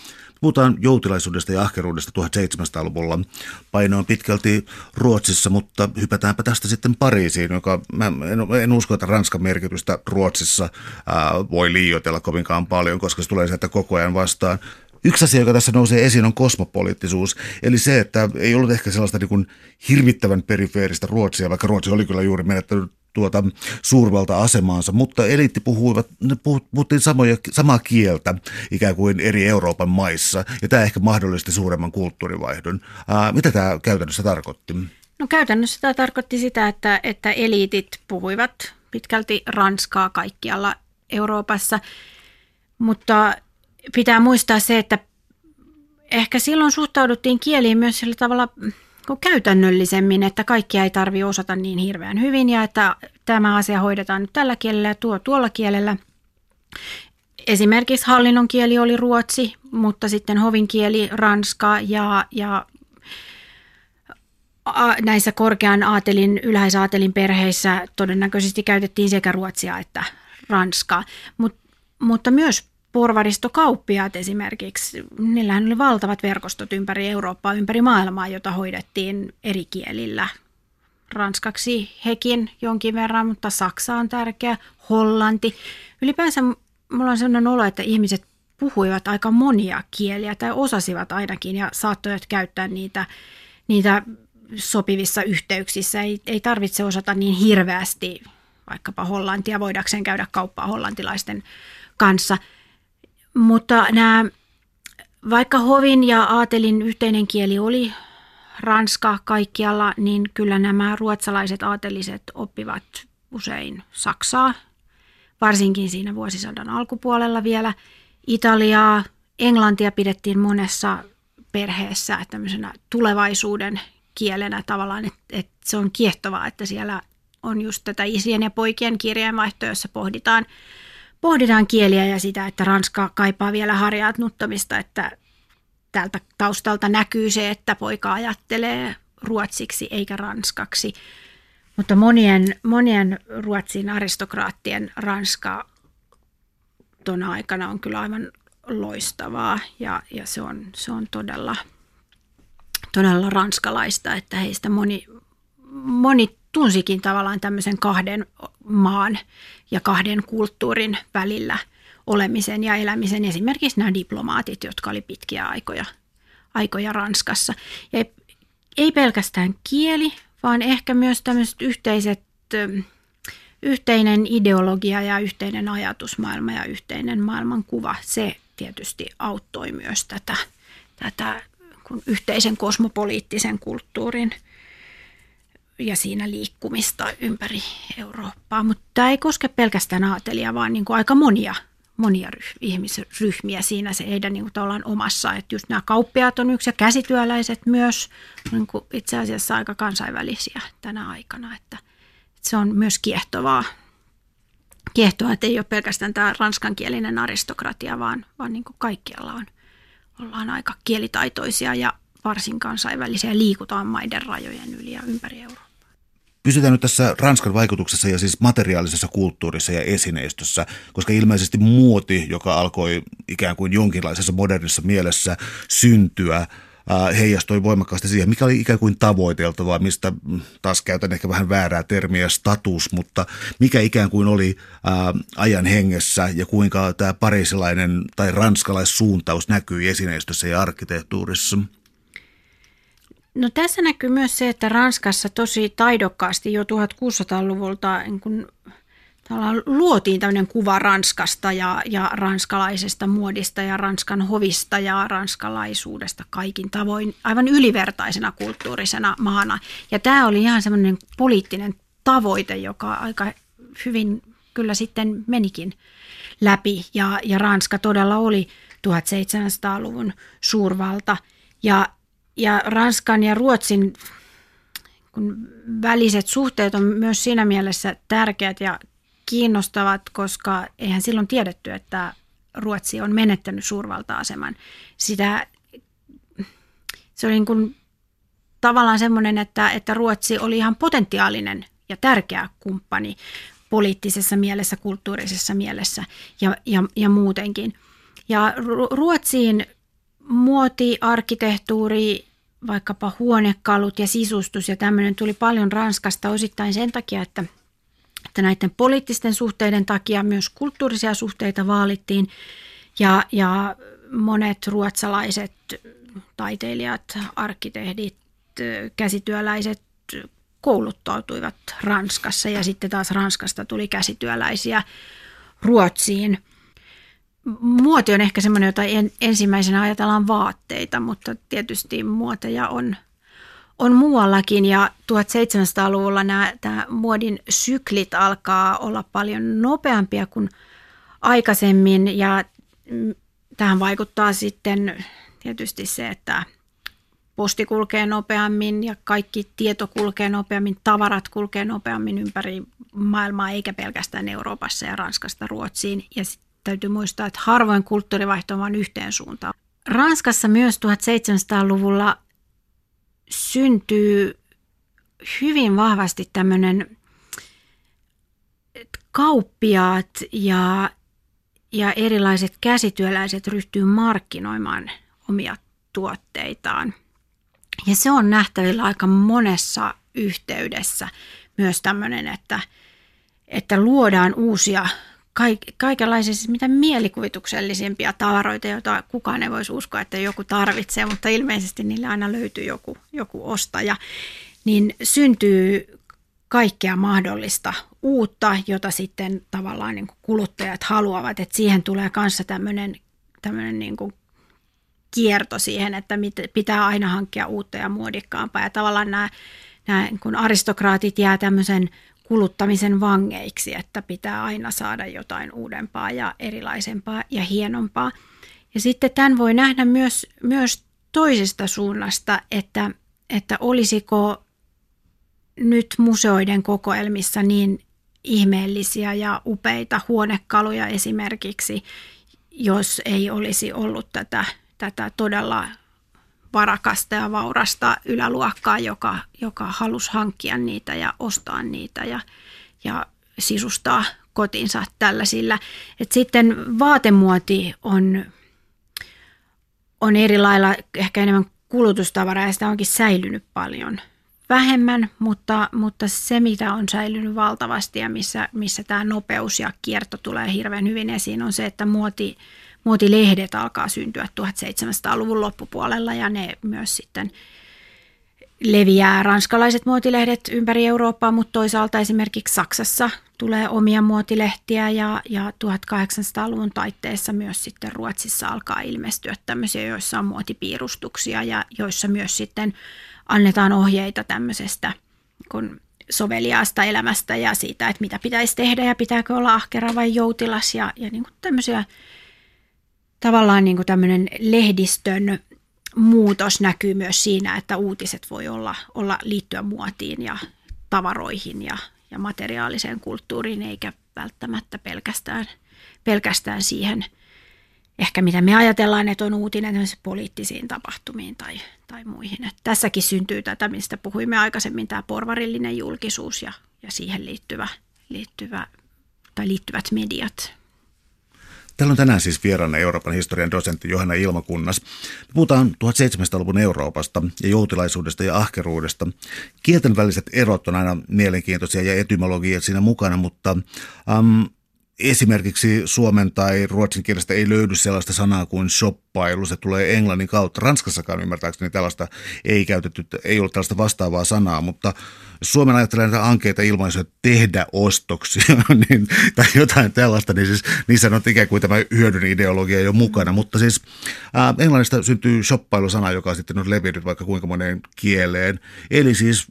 Puhutaan joutilaisuudesta ja ahkeruudesta 1700-luvulla. Paino on pitkälti Ruotsissa, mutta hypätäänpä tästä sitten Pariisiin, joka mä en, en usko, että Ranskan merkitystä Ruotsissa ää, voi liioitella kovinkaan paljon, koska se tulee sieltä koko ajan vastaan. Yksi asia, joka tässä nousee esiin, on kosmopoliittisuus. Eli se, että ei ollut ehkä sellaista niin kuin hirvittävän perifeeristä Ruotsia, vaikka Ruotsi oli kyllä juuri menettänyt tuota suurvalta-asemaansa, mutta eliitti puhuivat, puhuttiin samoja, samaa kieltä ikään kuin eri Euroopan maissa, ja tämä ehkä mahdollisti suuremman kulttuurivaihdon. Ää, mitä tämä käytännössä tarkoitti? No käytännössä tämä tarkoitti sitä, että, että eliitit puhuivat pitkälti ranskaa kaikkialla Euroopassa, mutta pitää muistaa se, että ehkä silloin suhtauduttiin kieliin myös sillä tavalla käytännöllisemmin, että kaikkia ei tarvitse osata niin hirveän hyvin ja että tämä asia hoidetaan nyt tällä kielellä ja tuo tuolla kielellä. Esimerkiksi hallinnon kieli oli ruotsi, mutta sitten hovin kieli ranska ja, ja näissä korkean aatelin, ylhäisaatelin perheissä todennäköisesti käytettiin sekä ruotsia että ranskaa, Mut, mutta myös porvaristokauppiaat esimerkiksi, niillähän oli valtavat verkostot ympäri Eurooppaa, ympäri maailmaa, jota hoidettiin eri kielillä. Ranskaksi hekin jonkin verran, mutta Saksa on tärkeä, Hollanti. Ylipäänsä mulla on sellainen olo, että ihmiset puhuivat aika monia kieliä tai osasivat ainakin ja saattoivat käyttää niitä, niitä sopivissa yhteyksissä. Ei, ei tarvitse osata niin hirveästi vaikkapa Hollantia, voidakseen käydä kauppaa hollantilaisten kanssa. Mutta nämä, vaikka hovin ja aatelin yhteinen kieli oli ranska kaikkialla, niin kyllä nämä ruotsalaiset aateliset oppivat usein saksaa, varsinkin siinä vuosisadan alkupuolella vielä. Italiaa, englantia pidettiin monessa perheessä tämmöisenä tulevaisuuden kielenä tavallaan, että, että se on kiehtovaa, että siellä on just tätä isien ja poikien kirjeenvaihtoa, jossa pohditaan, pohditaan kieliä ja sitä, että Ranska kaipaa vielä harjaannuttamista, että täältä taustalta näkyy se, että poika ajattelee ruotsiksi eikä ranskaksi. Mutta monien, monien Ruotsin aristokraattien ranska tuona aikana on kyllä aivan loistavaa ja, ja se, on, se on todella, todella ranskalaista, että heistä moni, moni tunsikin tavallaan tämmöisen kahden maan ja kahden kulttuurin välillä olemisen ja elämisen. Esimerkiksi nämä diplomaatit, jotka oli pitkiä aikoja, aikoja Ranskassa. Ja ei, pelkästään kieli, vaan ehkä myös tämmöiset yhteiset, yhteinen ideologia ja yhteinen ajatusmaailma ja yhteinen maailmankuva. Se tietysti auttoi myös tätä, tätä kun yhteisen kosmopoliittisen kulttuurin ja siinä liikkumista ympäri Eurooppaa. Mutta tämä ei koske pelkästään aatelia, vaan niin kuin aika monia, monia ryh- ihmisryhmiä siinä se heidän niin kuin omassa. Että just nämä kauppiaat on yksi ja käsityöläiset myös niin kuin itse asiassa aika kansainvälisiä tänä aikana. Että, että se on myös kiehtovaa kiehtoa, että ei ole pelkästään tämä ranskankielinen aristokratia, vaan, vaan niin kuin kaikkialla on, ollaan aika kielitaitoisia ja varsin kansainvälisiä, liikutaan maiden rajojen yli ja ympäri Eurooppaa. Pysytään nyt tässä Ranskan vaikutuksessa ja siis materiaalisessa kulttuurissa ja esineistössä, koska ilmeisesti muoti, joka alkoi ikään kuin jonkinlaisessa modernissa mielessä syntyä, heijastui voimakkaasti siihen, mikä oli ikään kuin tavoiteltavaa, mistä mm, taas käytän ehkä vähän väärää termiä status, mutta mikä ikään kuin oli ää, ajan hengessä ja kuinka tämä parisilainen tai ranskalaissuuntaus näkyy esineistössä ja arkkitehtuurissa? No tässä näkyy myös se, että Ranskassa tosi taidokkaasti jo 1600-luvulta niin kun luotiin tämmöinen kuva Ranskasta ja, ja ranskalaisesta muodista ja Ranskan hovista ja ranskalaisuudesta kaikin tavoin aivan ylivertaisena kulttuurisena maana. Ja tämä oli ihan semmoinen poliittinen tavoite, joka aika hyvin kyllä sitten menikin läpi ja, ja Ranska todella oli 1700-luvun suurvalta ja, ja Ranskan ja Ruotsin kun väliset suhteet on myös siinä mielessä tärkeät ja kiinnostavat, koska eihän silloin tiedetty, että Ruotsi on menettänyt suurvalta-aseman. Sitä, se oli niin kuin tavallaan semmoinen, että, että Ruotsi oli ihan potentiaalinen ja tärkeä kumppani poliittisessa mielessä, kulttuurisessa mielessä ja, ja, ja muutenkin. Ja Ruotsiin muoti, arkkitehtuuri, vaikkapa huonekalut ja sisustus ja tämmöinen tuli paljon Ranskasta osittain sen takia, että – että näiden poliittisten suhteiden takia myös kulttuurisia suhteita vaalittiin ja, ja monet ruotsalaiset taiteilijat, arkkitehdit, käsityöläiset kouluttautuivat Ranskassa ja sitten taas Ranskasta tuli käsityöläisiä Ruotsiin. Muoti on ehkä semmoinen, jota ensimmäisenä ajatellaan vaatteita, mutta tietysti muoteja on on muuallakin ja 1700-luvulla nämä, tämä muodin syklit alkaa olla paljon nopeampia kuin aikaisemmin ja tähän vaikuttaa sitten tietysti se, että posti kulkee nopeammin ja kaikki tieto kulkee nopeammin, tavarat kulkee nopeammin ympäri maailmaa eikä pelkästään Euroopassa ja Ranskasta Ruotsiin. Ja sitten täytyy muistaa, että harvoin kulttuurivaihto on vain yhteen suuntaan. Ranskassa myös 1700-luvulla syntyy hyvin vahvasti tämmöinen kauppiaat ja, ja erilaiset käsityöläiset ryhtyy markkinoimaan omia tuotteitaan. Ja se on nähtävillä aika monessa yhteydessä myös tämmöinen, että, että luodaan uusia kaikenlaisia siis mitä mielikuvituksellisimpia tavaroita, joita kukaan ei voisi uskoa, että joku tarvitsee, mutta ilmeisesti niille aina löytyy joku, joku ostaja, niin syntyy kaikkea mahdollista uutta, jota sitten tavallaan niin kuin kuluttajat haluavat. Että siihen tulee kanssa tämmöinen, tämmöinen niin kuin kierto siihen, että pitää aina hankkia uutta ja muodikkaampaa. Ja tavallaan nämä, nämä kun aristokraatit jää tämmöisen kuluttamisen vangeiksi, että pitää aina saada jotain uudempaa ja erilaisempaa ja hienompaa. Ja sitten tämän voi nähdä myös, myös toisesta suunnasta, että, että olisiko nyt museoiden kokoelmissa niin ihmeellisiä ja upeita huonekaluja esimerkiksi, jos ei olisi ollut tätä, tätä todella varakasta ja vaurasta yläluokkaa, joka, joka halusi hankkia niitä ja ostaa niitä ja, ja sisustaa kotinsa tällaisilla. Et sitten vaatemuoti on, on eri lailla ehkä enemmän kulutustavaraa ja sitä onkin säilynyt paljon vähemmän, mutta, mutta se mitä on säilynyt valtavasti ja missä, missä tämä nopeus ja kierto tulee hirveän hyvin esiin on se, että muoti, muotilehdet alkaa syntyä 1700-luvun loppupuolella ja ne myös sitten leviää. Ranskalaiset muotilehdet ympäri Eurooppaa, mutta toisaalta esimerkiksi Saksassa tulee omia muotilehtiä ja, ja 1800-luvun taitteessa myös sitten Ruotsissa alkaa ilmestyä tämmöisiä, joissa on muotipiirustuksia ja joissa myös sitten annetaan ohjeita tämmöisestä kun soveliaasta elämästä ja siitä, että mitä pitäisi tehdä ja pitääkö olla ahkera vai joutilas ja, ja niin kuin tämmöisiä tavallaan niin kuin tämmöinen lehdistön muutos näkyy myös siinä, että uutiset voi olla, olla liittyä muotiin ja tavaroihin ja, ja materiaaliseen kulttuuriin, eikä välttämättä pelkästään, pelkästään siihen ehkä mitä me ajatellaan, että on uutinen poliittisiin tapahtumiin tai, tai muihin. Et tässäkin syntyy tätä, mistä puhuimme aikaisemmin, tämä porvarillinen julkisuus ja, ja siihen liittyvä, liittyvä, tai liittyvät mediat. Täällä on tänään siis vieraana Euroopan historian dosentti Johanna Ilmakunnas. Me puhutaan 1700-luvun Euroopasta ja joutilaisuudesta ja ahkeruudesta. Kielten väliset erot on aina mielenkiintoisia ja etymologia siinä mukana, mutta um, esimerkiksi suomen tai ruotsin kielestä ei löydy sellaista sanaa kuin shoppailu, se tulee englannin kautta. Ranskassakaan ymmärtääkseni tällaista ei käytetty, ei ollut tällaista vastaavaa sanaa, mutta Suomen ajattelee näitä ankeita ilmaisuja tehdä ostoksia niin, tai jotain tällaista, niin siis niissä on ikään kuin tämä hyödyn ideologia jo mukana, mutta siis ää, englannista syntyy shoppailu-sana, joka sitten on levinnyt vaikka kuinka moneen kieleen, eli siis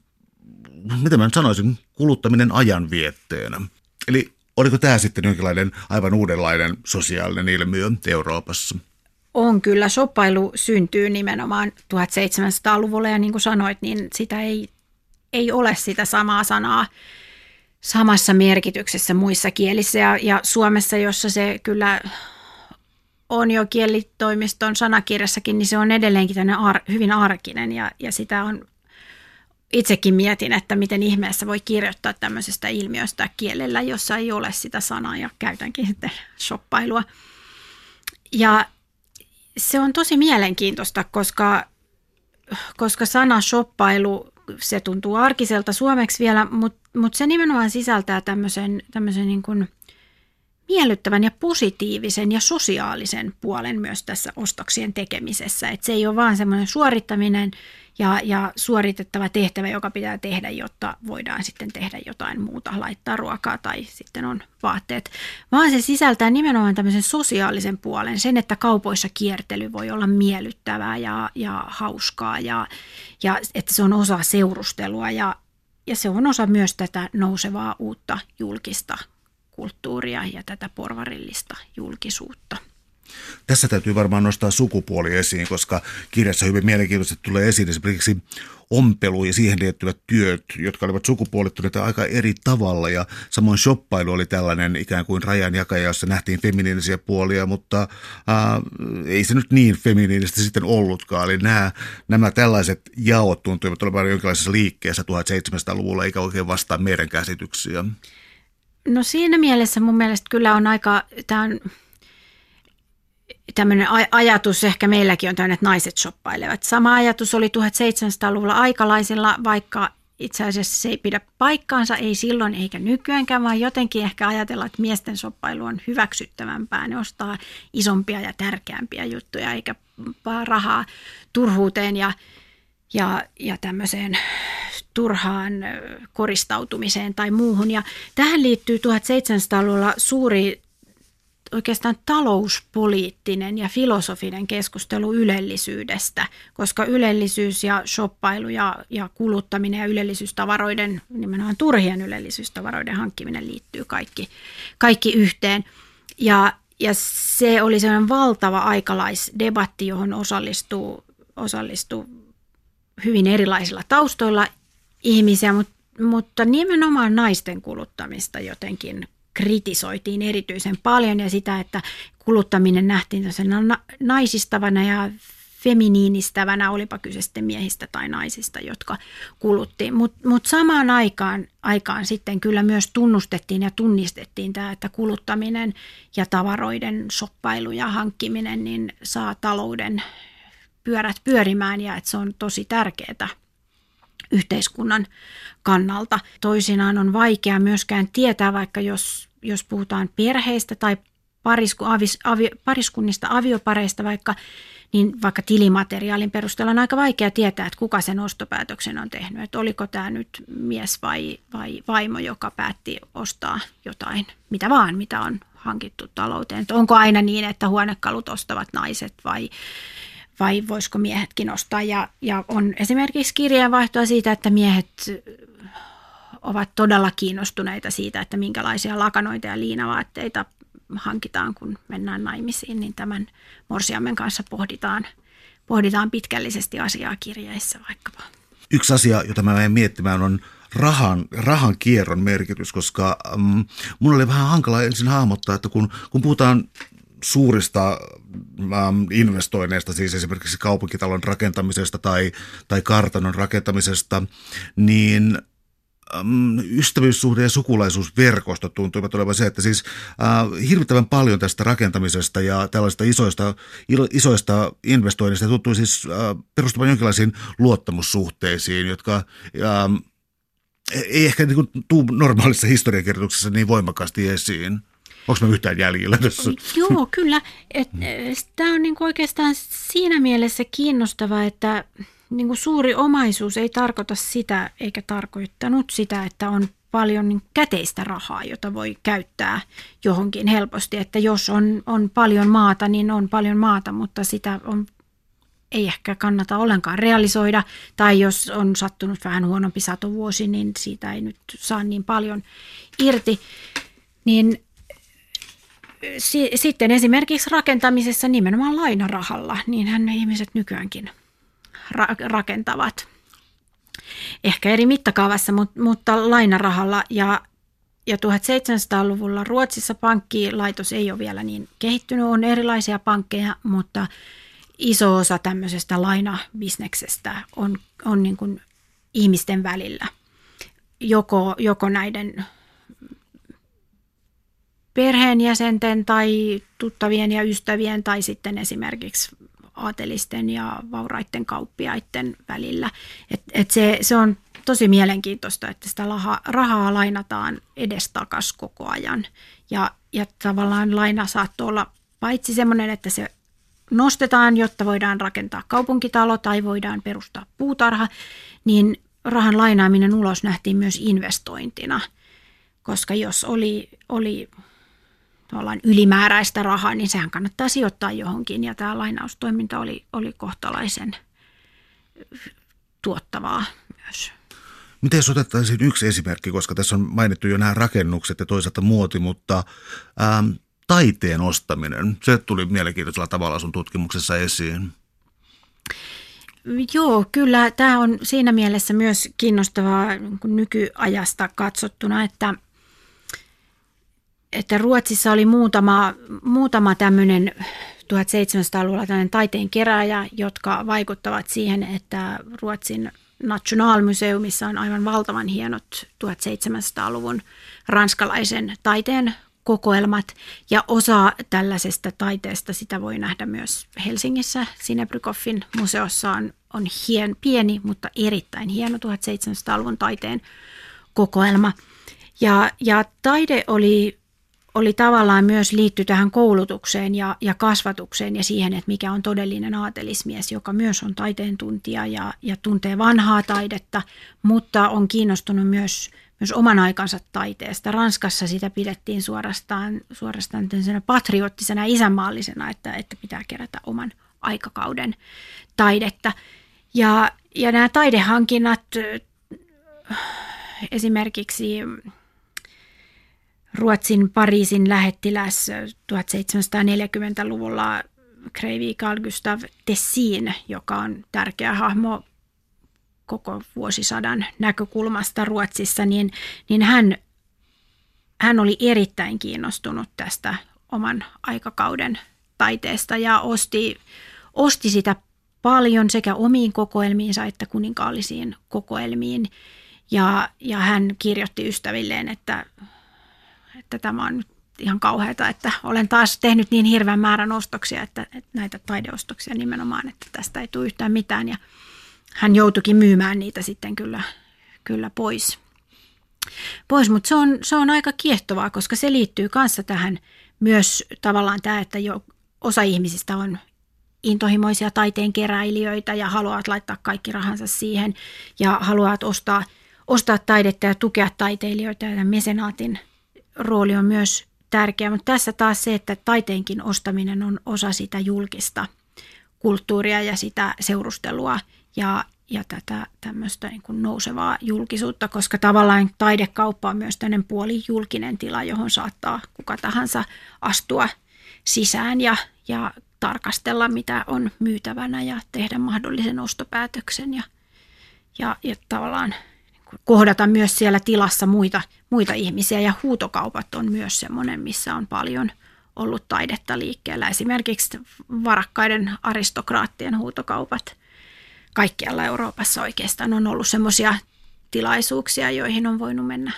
mitä mä nyt sanoisin, kuluttaminen ajanvietteenä. Eli Oliko tämä sitten jonkinlainen aivan uudenlainen sosiaalinen ilmiö Euroopassa? On kyllä. Soppailu syntyy nimenomaan 1700-luvulla ja niin kuin sanoit, niin sitä ei, ei ole sitä samaa sanaa samassa merkityksessä muissa kielissä ja, ja Suomessa, jossa se kyllä on jo kielitoimiston sanakirjassakin, niin se on edelleenkin ar- hyvin arkinen ja, ja sitä on itsekin mietin, että miten ihmeessä voi kirjoittaa tämmöisestä ilmiöstä kielellä, jossa ei ole sitä sanaa ja käytänkin sitten shoppailua. Ja se on tosi mielenkiintoista, koska, koska sana shoppailu, se tuntuu arkiselta suomeksi vielä, mutta, mutta se nimenomaan sisältää tämmöisen, tämmöisen niin kuin miellyttävän ja positiivisen ja sosiaalisen puolen myös tässä ostoksien tekemisessä. Että se ei ole vaan semmoinen suorittaminen ja, ja suoritettava tehtävä, joka pitää tehdä, jotta voidaan sitten tehdä jotain muuta, laittaa ruokaa tai sitten on vaatteet, vaan se sisältää nimenomaan tämmöisen sosiaalisen puolen, sen, että kaupoissa kiertely voi olla miellyttävää ja, ja hauskaa ja, ja että se on osa seurustelua ja, ja se on osa myös tätä nousevaa uutta julkista kulttuuria ja tätä porvarillista julkisuutta. Tässä täytyy varmaan nostaa sukupuoli esiin, koska kirjassa hyvin mielenkiintoisesti tulee esiin esimerkiksi ompelu ja siihen liittyvät työt, jotka olivat sukupuolittuneita aika eri tavalla. Ja samoin shoppailu oli tällainen ikään kuin rajanjakaja, jossa nähtiin feminiinisiä puolia, mutta ää, ei se nyt niin feminiinistä sitten ollutkaan. Eli nämä, nämä tällaiset jaot tuntuivat olevan jonkinlaisessa liikkeessä 1700-luvulla, eikä oikein vastaa meidän käsityksiä. No siinä mielessä mun mielestä kyllä on aika, tämä on tämmöinen ajatus, ehkä meilläkin on tämmöinen, että naiset shoppailevat. Sama ajatus oli 1700-luvulla aikalaisilla, vaikka itse asiassa se ei pidä paikkaansa, ei silloin eikä nykyäänkään, vaan jotenkin ehkä ajatella, että miesten shoppailu on hyväksyttävämpää. Ne ostaa isompia ja tärkeämpiä juttuja, eikä vaan rahaa turhuuteen ja, ja, ja tämmöiseen turhaan koristautumiseen tai muuhun. Ja tähän liittyy 1700-luvulla suuri oikeastaan talouspoliittinen ja filosofinen keskustelu ylellisyydestä, koska ylellisyys ja shoppailu ja, ja kuluttaminen ja ylellisyystavaroiden, nimenomaan turhien ylellisyystavaroiden hankkiminen liittyy kaikki, kaikki yhteen. Ja, ja se oli sellainen valtava aikalaisdebatti, johon osallistuu, osallistuu hyvin erilaisilla taustoilla ihmisiä, mutta, mutta nimenomaan naisten kuluttamista jotenkin kritisoitiin erityisen paljon ja sitä, että kuluttaminen nähtiin naisistavana ja feminiinistävänä, olipa kyse sitten miehistä tai naisista, jotka kulutti. Mutta mut samaan aikaan, aikaan sitten kyllä myös tunnustettiin ja tunnistettiin tämä, että kuluttaminen ja tavaroiden soppailu ja hankkiminen niin saa talouden pyörät pyörimään ja että se on tosi tärkeää yhteiskunnan kannalta. Toisinaan on vaikea myöskään tietää, vaikka jos, jos puhutaan perheistä tai parisku, avis, avio, pariskunnista, aviopareista vaikka, niin vaikka tilimateriaalin perusteella on aika vaikea tietää, että kuka sen ostopäätöksen on tehnyt. Että oliko tämä nyt mies vai, vai vaimo, joka päätti ostaa jotain, mitä vaan, mitä on hankittu talouteen. Että onko aina niin, että huonekalut ostavat naiset vai, vai voisiko miehetkin ostaa. Ja, ja on esimerkiksi kirjeenvaihtoa siitä, että miehet ovat todella kiinnostuneita siitä, että minkälaisia lakanoita ja liinavaatteita hankitaan, kun mennään naimisiin, niin tämän Morsiammen kanssa pohditaan, pohditaan pitkällisesti asiaa kirjeissä vaikkapa. Yksi asia, jota mä menen miettimään, on rahan, rahan kierron merkitys, koska um, mun oli vähän hankala ensin hahmottaa, että kun, kun puhutaan suurista investoinneista, siis esimerkiksi kaupunkitalon rakentamisesta tai, tai kartanon rakentamisesta, niin ystävyyssuhde ja sukulaisuusverkosto tuntuivat olevan se, että siis äh, hirvittävän paljon tästä rakentamisesta ja tällaista isoista, isoista investoinnista tuntui siis äh, perustuvan jonkinlaisiin luottamussuhteisiin, jotka äh, ei ehkä niin kuin, tuu normaalissa historiakirjoituksessa niin voimakkaasti esiin. Onko mä yhtään jäljellä tässä? Joo, kyllä. Tämä on niinku oikeastaan siinä mielessä kiinnostavaa, että niinku suuri omaisuus ei tarkoita sitä, eikä tarkoittanut sitä, että on paljon niin käteistä rahaa, jota voi käyttää johonkin helposti. Että jos on, on paljon maata, niin on paljon maata, mutta sitä on, ei ehkä kannata ollenkaan realisoida. Tai jos on sattunut vähän huonompi satovuosi, niin siitä ei nyt saa niin paljon irti. Niin sitten esimerkiksi rakentamisessa nimenomaan lainarahalla, niin ne ihmiset nykyäänkin ra- rakentavat. Ehkä eri mittakaavassa, mutta, mutta lainarahalla ja ja 1700-luvulla Ruotsissa pankkilaitos ei ole vielä niin kehittynyt, on erilaisia pankkeja, mutta iso osa tämmöisestä lainabisneksestä on, on niin kuin ihmisten välillä. Joko, joko näiden perheenjäsenten tai tuttavien ja ystävien tai sitten esimerkiksi aatelisten ja vauraiden kauppiaiden välillä. Et, et se, se on tosi mielenkiintoista, että sitä rahaa, rahaa lainataan edestakas koko ajan. Ja, ja tavallaan laina saattoi olla paitsi semmoinen, että se nostetaan, jotta voidaan rakentaa kaupunkitalo tai voidaan perustaa puutarha, niin rahan lainaaminen ulos nähtiin myös investointina. Koska jos oli, oli ylimääräistä rahaa, niin sehän kannattaa sijoittaa johonkin. Ja tämä lainaustoiminta oli, oli kohtalaisen tuottavaa myös. Miten jos otettaisiin yksi esimerkki, koska tässä on mainittu jo nämä rakennukset ja toisaalta muoti, mutta ähm, taiteen ostaminen, se tuli mielenkiintoisella tavalla sun tutkimuksessa esiin. Joo, kyllä tämä on siinä mielessä myös kiinnostavaa nykyajasta katsottuna, että – että Ruotsissa oli muutama, muutama tämmöinen 1700-luvulla tämmöinen taiteen kerääjä, jotka vaikuttavat siihen, että Ruotsin Nationalmuseumissa on aivan valtavan hienot 1700-luvun ranskalaisen taiteen kokoelmat ja osa tällaisesta taiteesta sitä voi nähdä myös Helsingissä. Sinebrykhoffin museossa on, on hien, pieni, mutta erittäin hieno 1700-luvun taiteen kokoelma. Ja, ja taide oli oli tavallaan myös liitty tähän koulutukseen ja, ja kasvatukseen ja siihen, että mikä on todellinen aatelismies, joka myös on taiteen tuntija ja, ja tuntee vanhaa taidetta, mutta on kiinnostunut myös, myös oman aikansa taiteesta. Ranskassa sitä pidettiin suorastaan, suorastaan patriottisena isänmaallisena, että, että pitää kerätä oman aikakauden taidetta. Ja, ja nämä taidehankinnat esimerkiksi Ruotsin Pariisin lähettiläs 1740-luvulla Kreivi Carl Gustav Tessin, joka on tärkeä hahmo koko vuosisadan näkökulmasta Ruotsissa, niin, niin hän, hän oli erittäin kiinnostunut tästä oman aikakauden taiteesta ja osti, osti sitä paljon sekä omiin kokoelmiinsa että kuninkaallisiin kokoelmiin. Ja, ja hän kirjoitti ystävilleen, että että tämä on nyt ihan kauheata, että olen taas tehnyt niin hirveän määrän ostoksia, että, että näitä taideostoksia nimenomaan, että tästä ei tule yhtään mitään. Ja hän joutuikin myymään niitä sitten kyllä, kyllä pois. pois. Mutta se on, se on aika kiehtovaa, koska se liittyy kanssa tähän myös tavallaan tämä, että jo osa ihmisistä on intohimoisia taiteen keräilijöitä ja haluavat laittaa kaikki rahansa siihen ja haluavat ostaa, ostaa taidetta ja tukea taiteilijoita ja mesenaatin rooli on myös tärkeä, mutta tässä taas se, että taiteenkin ostaminen on osa sitä julkista kulttuuria ja sitä seurustelua ja, ja tätä tämmöistä niin kuin nousevaa julkisuutta, koska tavallaan taidekauppa on myös tämmöinen puoli julkinen tila, johon saattaa kuka tahansa astua sisään ja, ja tarkastella, mitä on myytävänä ja tehdä mahdollisen ostopäätöksen ja, ja, ja tavallaan kohdata myös siellä tilassa muita, muita ihmisiä ja huutokaupat on myös semmoinen, missä on paljon ollut taidetta liikkeellä. Esimerkiksi varakkaiden aristokraattien huutokaupat kaikkialla Euroopassa oikeastaan on ollut semmoisia tilaisuuksia, joihin on voinut mennä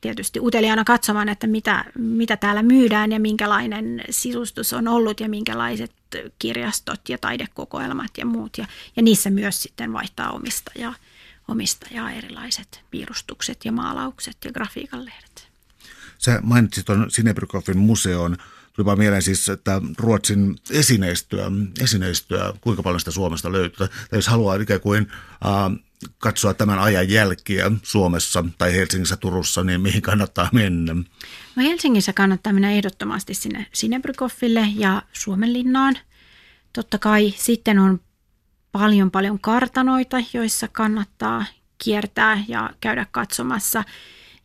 tietysti uteliaana katsomaan, että mitä, mitä täällä myydään ja minkälainen sisustus on ollut ja minkälaiset kirjastot ja taidekokoelmat ja muut. Ja, ja niissä myös sitten vaihtaa omistajaa omistajaa erilaiset piirustukset ja maalaukset ja grafiikan lehdet. Sä mainitsit tuon Sinebrykoffin museon. Tuli vaan mieleen siis, että Ruotsin esineistöä, esineistöä, kuinka paljon sitä Suomesta löytyy. Tai jos haluaa ikään kuin äh, katsoa tämän ajan jälkiä Suomessa tai Helsingissä, Turussa, niin mihin kannattaa mennä? No Helsingissä kannattaa mennä ehdottomasti sinne Sinebrykoffille ja Suomenlinnaan. Totta kai sitten on paljon paljon kartanoita, joissa kannattaa kiertää ja käydä katsomassa.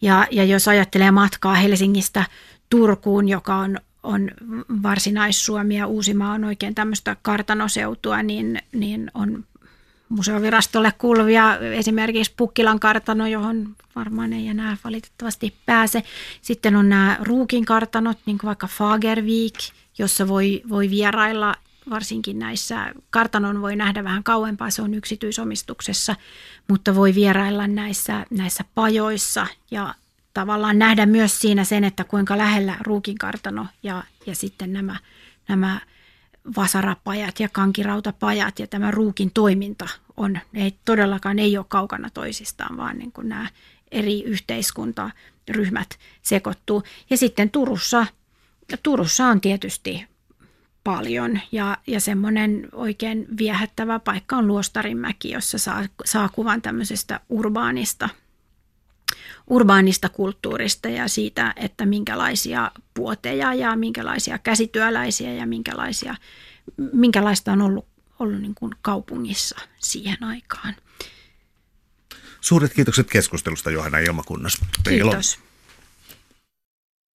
Ja, ja jos ajattelee matkaa Helsingistä Turkuun, joka on, on varsinais-Suomi ja Uusimaa on oikein tämmöistä kartanoseutua, niin, niin on museovirastolle kuuluvia esimerkiksi Pukkilan kartano, johon varmaan ei enää valitettavasti pääse. Sitten on nämä Ruukin kartanot, niin kuin vaikka Fagervik, jossa voi, voi vierailla varsinkin näissä, kartanon voi nähdä vähän kauempaa, se on yksityisomistuksessa, mutta voi vierailla näissä, näissä pajoissa ja tavallaan nähdä myös siinä sen, että kuinka lähellä ruukin kartano ja, ja sitten nämä, nämä vasarapajat ja kankirautapajat ja tämä ruukin toiminta on, ei todellakaan ei ole kaukana toisistaan, vaan niin kuin nämä eri yhteiskuntaryhmät sekoittuu. Ja sitten Turussa, Turussa on tietysti paljon ja, ja semmoinen oikein viehättävä paikka on Luostarinmäki, jossa saa, saa kuvan tämmöisestä urbaanista, urbaanista kulttuurista ja siitä, että minkälaisia puoteja ja minkälaisia käsityöläisiä ja minkälaisia, minkälaista on ollut, ollut niin kuin kaupungissa siihen aikaan. Suuret kiitokset keskustelusta Johanna Ilmakunnas. Kiitos.